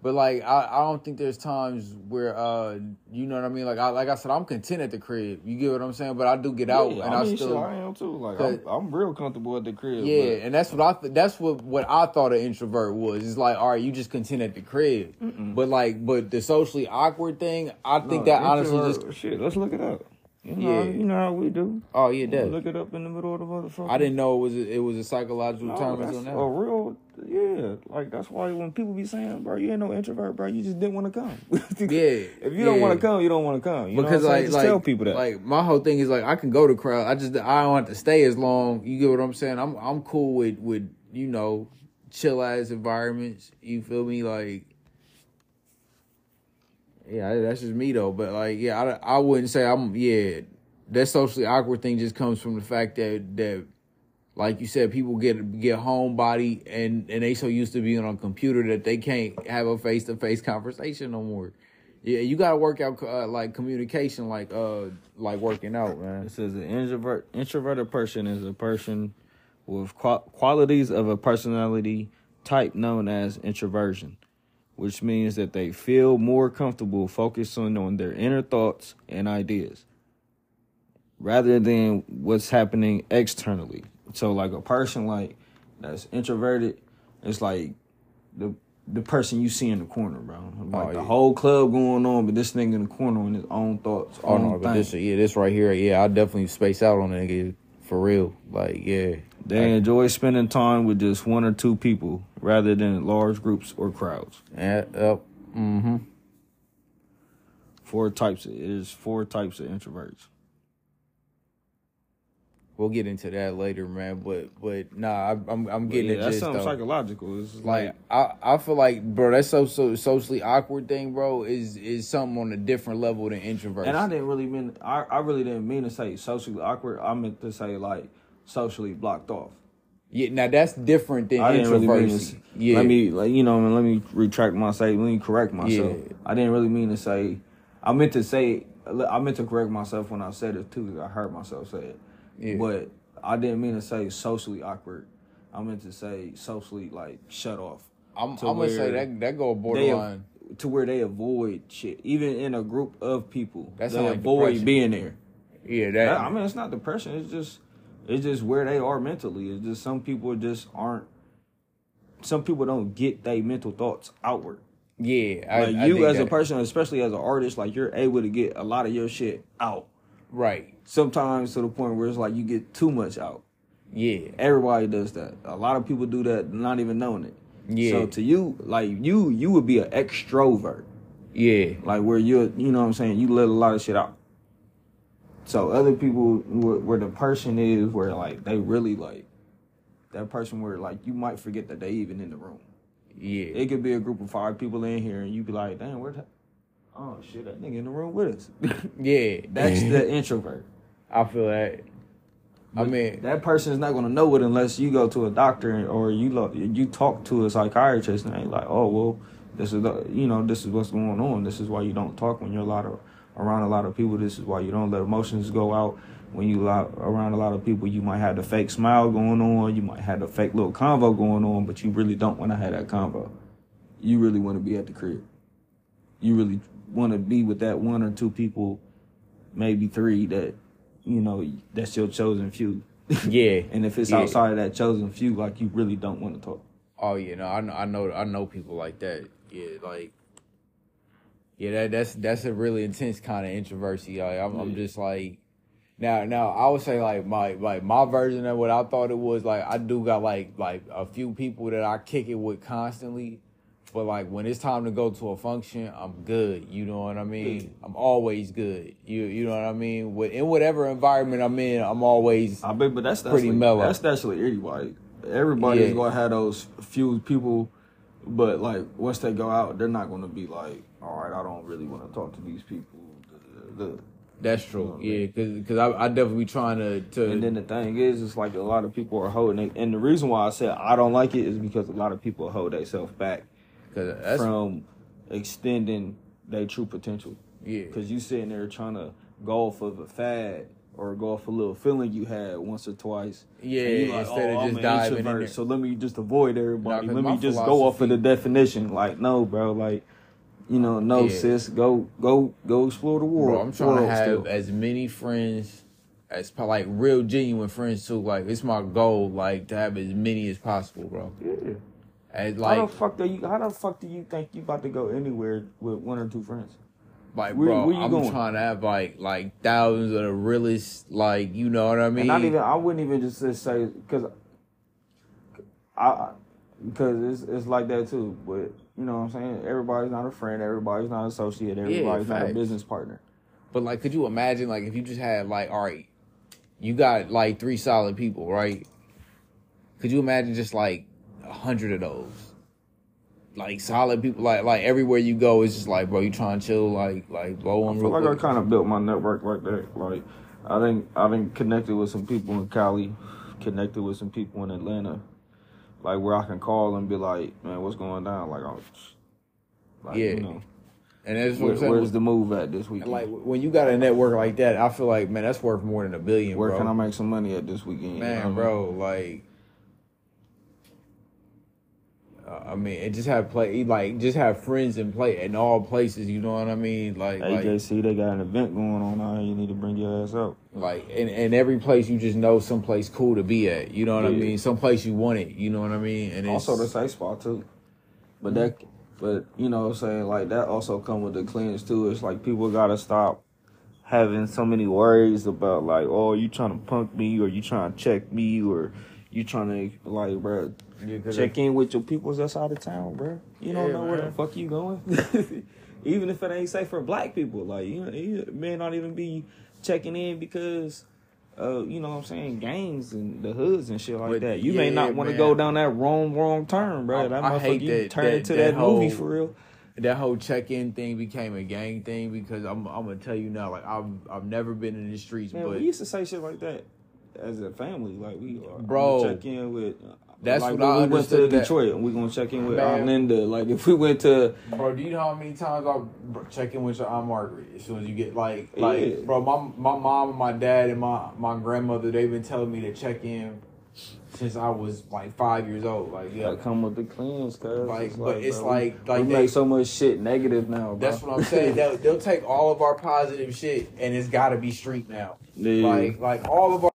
But like I, I don't think there's times where uh you know what I mean like I like I said I'm content at the crib you get what I'm saying but I do get out Yeah, and I I, still shit, I am too. Like, I'm, I'm real comfortable at the crib. yeah but- and that's what I th- that's what what I thought an introvert was it's like all right you just content at the crib but like but the socially awkward thing I think No, that honestly just shit. Let's look it up. You know, Yeah. you know how we do. oh yeah that Look it up in the middle of the motherfucker. I didn't know it was a, it was a psychological No, term that's a real, yeah. Like that's why when people be saying, "Bro, you ain't no introvert, bro. You just didn't want to come." yeah If you don't want to come, you don't want to come. You because know what I'm like just like tell people that. like my whole thing is like I can go to crowd. I just I don't have to stay as long. You get what I'm saying? I'm I'm cool with with you know chill ass environments. You feel me? Like yeah, that's just me though. But like yeah, I I wouldn't say I'm yeah. That socially awkward thing just comes from the fact that that like you said, people get get homebody and and they so used to being on a computer that they can't have a face to face conversation no more. Yeah, you got to work out uh, like communication, like uh, like working out, man. It says an introvert introverted person is a person with qual- qualities of a personality type known as introversion, which means that they feel more comfortable focusing on their inner thoughts and ideas rather than what's happening externally. So like a person like that's introverted, it's like the the person you see in the corner, bro. Like Oh, the yeah. whole club going on, but this nigga in the corner on his own thoughts. Oh own no, but thing. this yeah, this right here, yeah, I definitely space out on it, nigga, for real. Like yeah, They enjoy spending time with just one or two people rather than large groups or crowds. yeah, up, mm-hmm. Four types. It is four types of introverts. We'll get into that later, man. But but nah, I, I'm I'm getting yeah, it. that's something though. psychological. It's like like, I, I feel like bro that so, so socially awkward thing bro is is something on a different level than introvert and I didn't really mean. I, I really didn't mean to say socially awkward. I meant to say like socially blocked off. Yeah now that's different than I didn't really mean to. yeah Let me like you know. Let me retract my say. Let me correct myself. Yeah. I didn't really mean to say. I meant to say. I meant to correct myself when I said it too. I heard myself say it. Yeah. But I didn't mean to say socially awkward. I meant to say socially like shut off. I'm, I'm gonna say that that go They borderline to where they avoid shit. Even in a group of people, That's they like avoid depression. being there. yeah that I mean, it's not depression. It's just it's just where they are mentally. It's just some people just aren't. Some people don't get their mental thoughts outward. yeah I, Like you as a person, especially as an artist, like you're able to get a lot of your shit out. right Sometimes to the point where it's like you get too much out. yeah Everybody does that. A lot of people do that, not even knowing it. Yeah. So to you, like you, you would be an extrovert, yeah like where you're, you know what I'm saying. You let a lot of shit out. So other people, where, where the person is, where like they really like that person, where like you might forget that they even in the room. yeah It could be a group of five people in here, and you be like, "Damn, where the oh shit, that nigga in the room with us." yeah That's the introvert. I feel that I mean that person is not going to know it unless you go to a doctor or you lo- you talk to a psychiatrist and they like, oh well, this is the you know this is what's going on. This is why you don't talk when you're a lot of around a lot of people. This is why you don't let emotions go out. When you lot, around a lot of people, you might have the fake smile going on. You might have the fake little convo going on, but you really don't want to have that convo. You really want to be at the crib. You really want to be with that one or two people, maybe three that you know that's your chosen few. yeah And if it's Yeah. outside of that chosen few, like you really don't want to talk. Oh yeah, no, I know, I know, I know people like that. Yeah, like, yeah, that that's that's a really intense kind of introversy. Like, I'm, I'm just like, Now, now I would say like my like my version of what I thought it was like I do got like like a few people that I kick it with constantly, but like when it's time to go to a function, I'm good. You know what I mean? I'm always good. You you know what I mean? With in whatever environment I'm in, I'm always I bet, but that's Pretty actually, mellow. That's actually everybody. Everybody's Yeah. gonna have those few people, but like once they go out, they're not gonna be like, all right, I don't really want to talk to these people. That's true. Yeah, because cause I I definitely trying to to And then the thing is, it's like a lot of people are holding it. And the reason why I said I don't like it is because a lot of people hold themselves back from extending their true potential. yeah. Because you sitting there trying to go off of a fad or go off a little feeling you had once or twice. Yeah, And you instead of oh, I'm just diving in there. So let me just avoid everybody. Nah, let me just go off of the definition. Like, no, bro. Like, you know, no, Yeah. sis. Go, go, go explore the world. Bro, I'm trying to have still. as many friends as like real genuine friends too. Like it's my goal, like to have as many as possible, bro. Yeah. As how the fuck do you? How the fuck do you think you about to go anywhere with one or two friends? like where- bro, where you I'm going? trying to have like like thousands of the realest, like you know what I mean. And not even. I wouldn't even just just say because I because it's it's like that too. But you know what I'm saying. Everybody's not a friend. Everybody's not an associate. Everybody's not a business partner. But like, could you imagine like if you just had like, all right, you got like three solid people, right? Could you imagine just like a hundred of those? Like solid people, like like everywhere you go, it's just like, bro, you trying to chill, like like blow I on feel like I kind of built my network like that. Like I think I've been connected with some people in Cali, connected with some people in Atlanta, like where I can call and be like, man, what's going down? Like, I'm, like Yeah. you know, And that's what where, where's the move at this weekend? like when you got a network like that, I feel like man, that's worth more than a billion, where bro. can I make some money at this weekend? You know what I man, mean? bro, like. Uh, I mean, and just have play like just have friends and play in all places. You know what I mean? Like, like AJC, they got an event going on out here. You need to bring your ass out. Like in, in every place you just know someplace cool to be at. You know what I Yeah. mean? Someplace you want it. You know what I mean? And it's, Also, the safe spot too. But that, but you know, what I'm saying like that also come with the cleanse too. It's like people gotta stop having so many worries about like, oh, you trying to punk me or you trying to check me or you trying to like, bro, Yeah, check in with your peoples that's out of town, bro. You don't Yeah, know where the fuck you going. even if it ain't safe for black people, like you, know, you may not even be checking in because. Uh, you know what I'm saying? Gangs and the hoods and shit like But, that. You may not want to go down that wrong, wrong turn, bro. I- that I hate you that- turn that- into that that, movie for real. that whole check in thing became a gang thing because I'm I'm gonna tell you now, like I've I've never been in the streets, Man, but we used to say shit like that as a family. Like we, are Bro, check in with. That's like what when I we went to that- Detroit and we gonna check in with Man. Aunt Linda. Like if we went to, Bro, do you know how many times I br- check in with your aunt Margaret as soon as you get like like Yeah. bro, my my mom and my dad and my my grandmother they've been telling me to check in since I was like five years old. Like yeah, like, come with the cleanse, cause Like, it's but it's bro, like- we, like we they- make so much shit negative now. Bro. That's what I'm saying. they'll, they'll take all of our positive shit and it's got to be street now. Yeah. Like like all of our.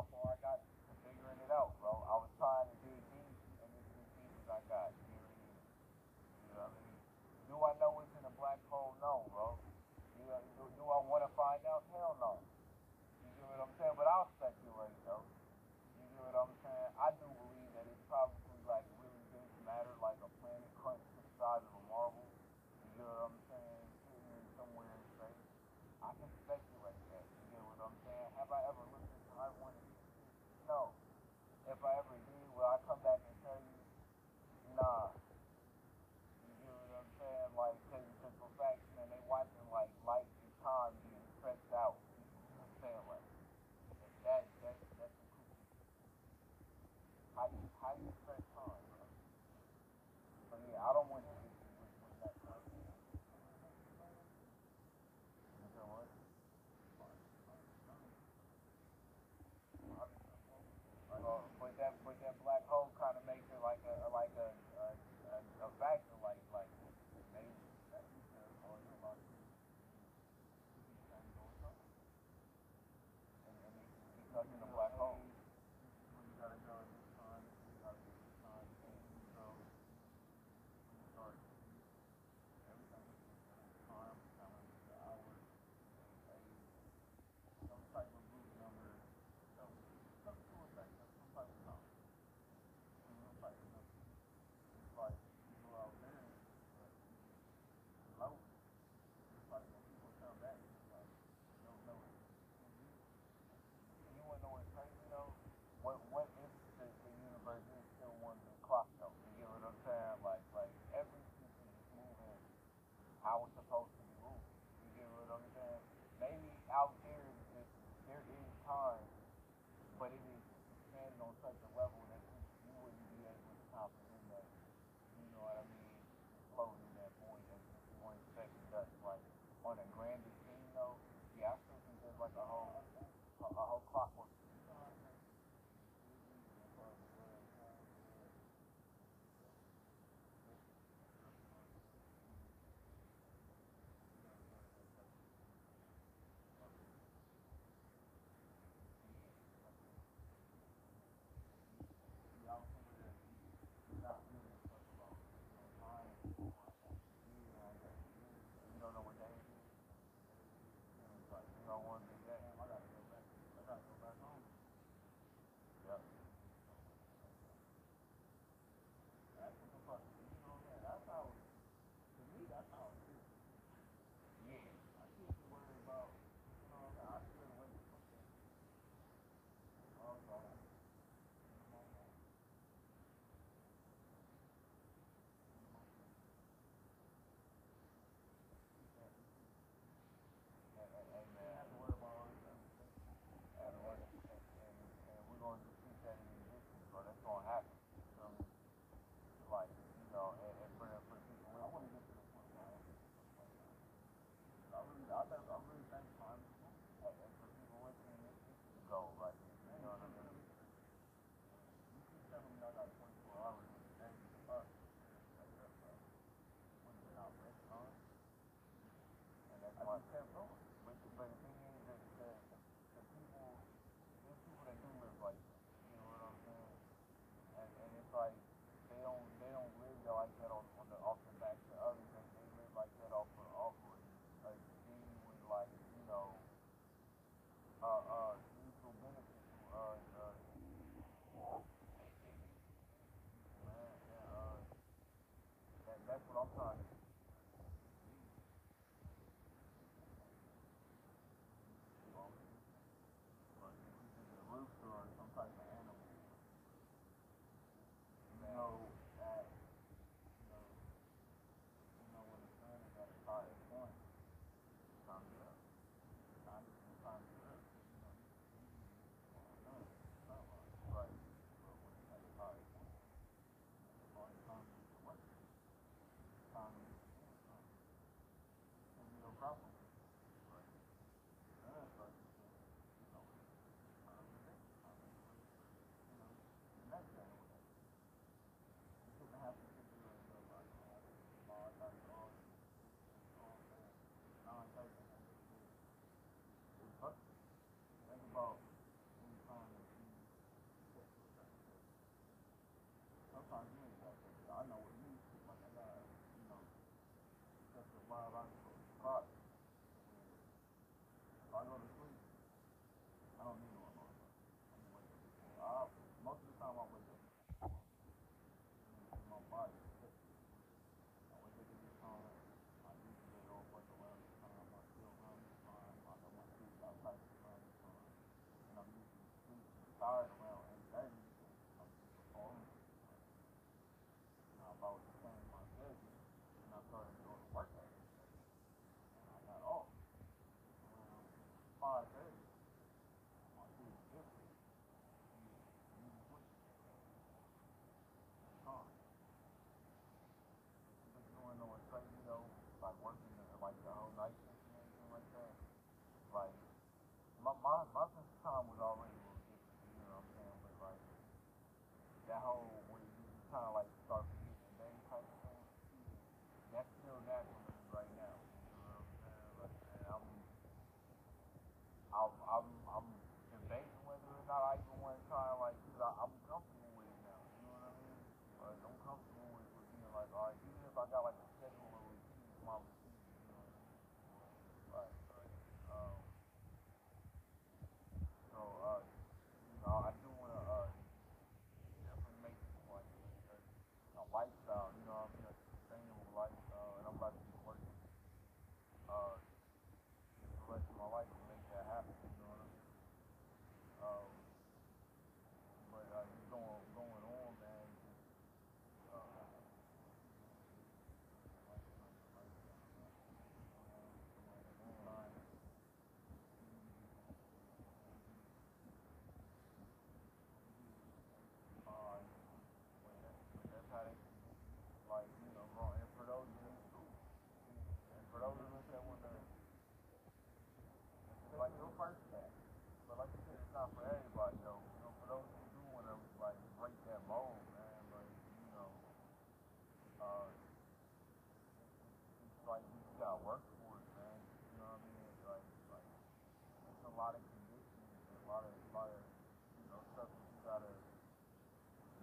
how far I got to figuring it out, bro. I was trying to dig deep, and this is as deep as I got. You know what I mean? Do I know what's in a black hole? No, bro. You know, do, do I want to find out? Hell no. You know what I'm saying? But I'll speculate, though.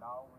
Not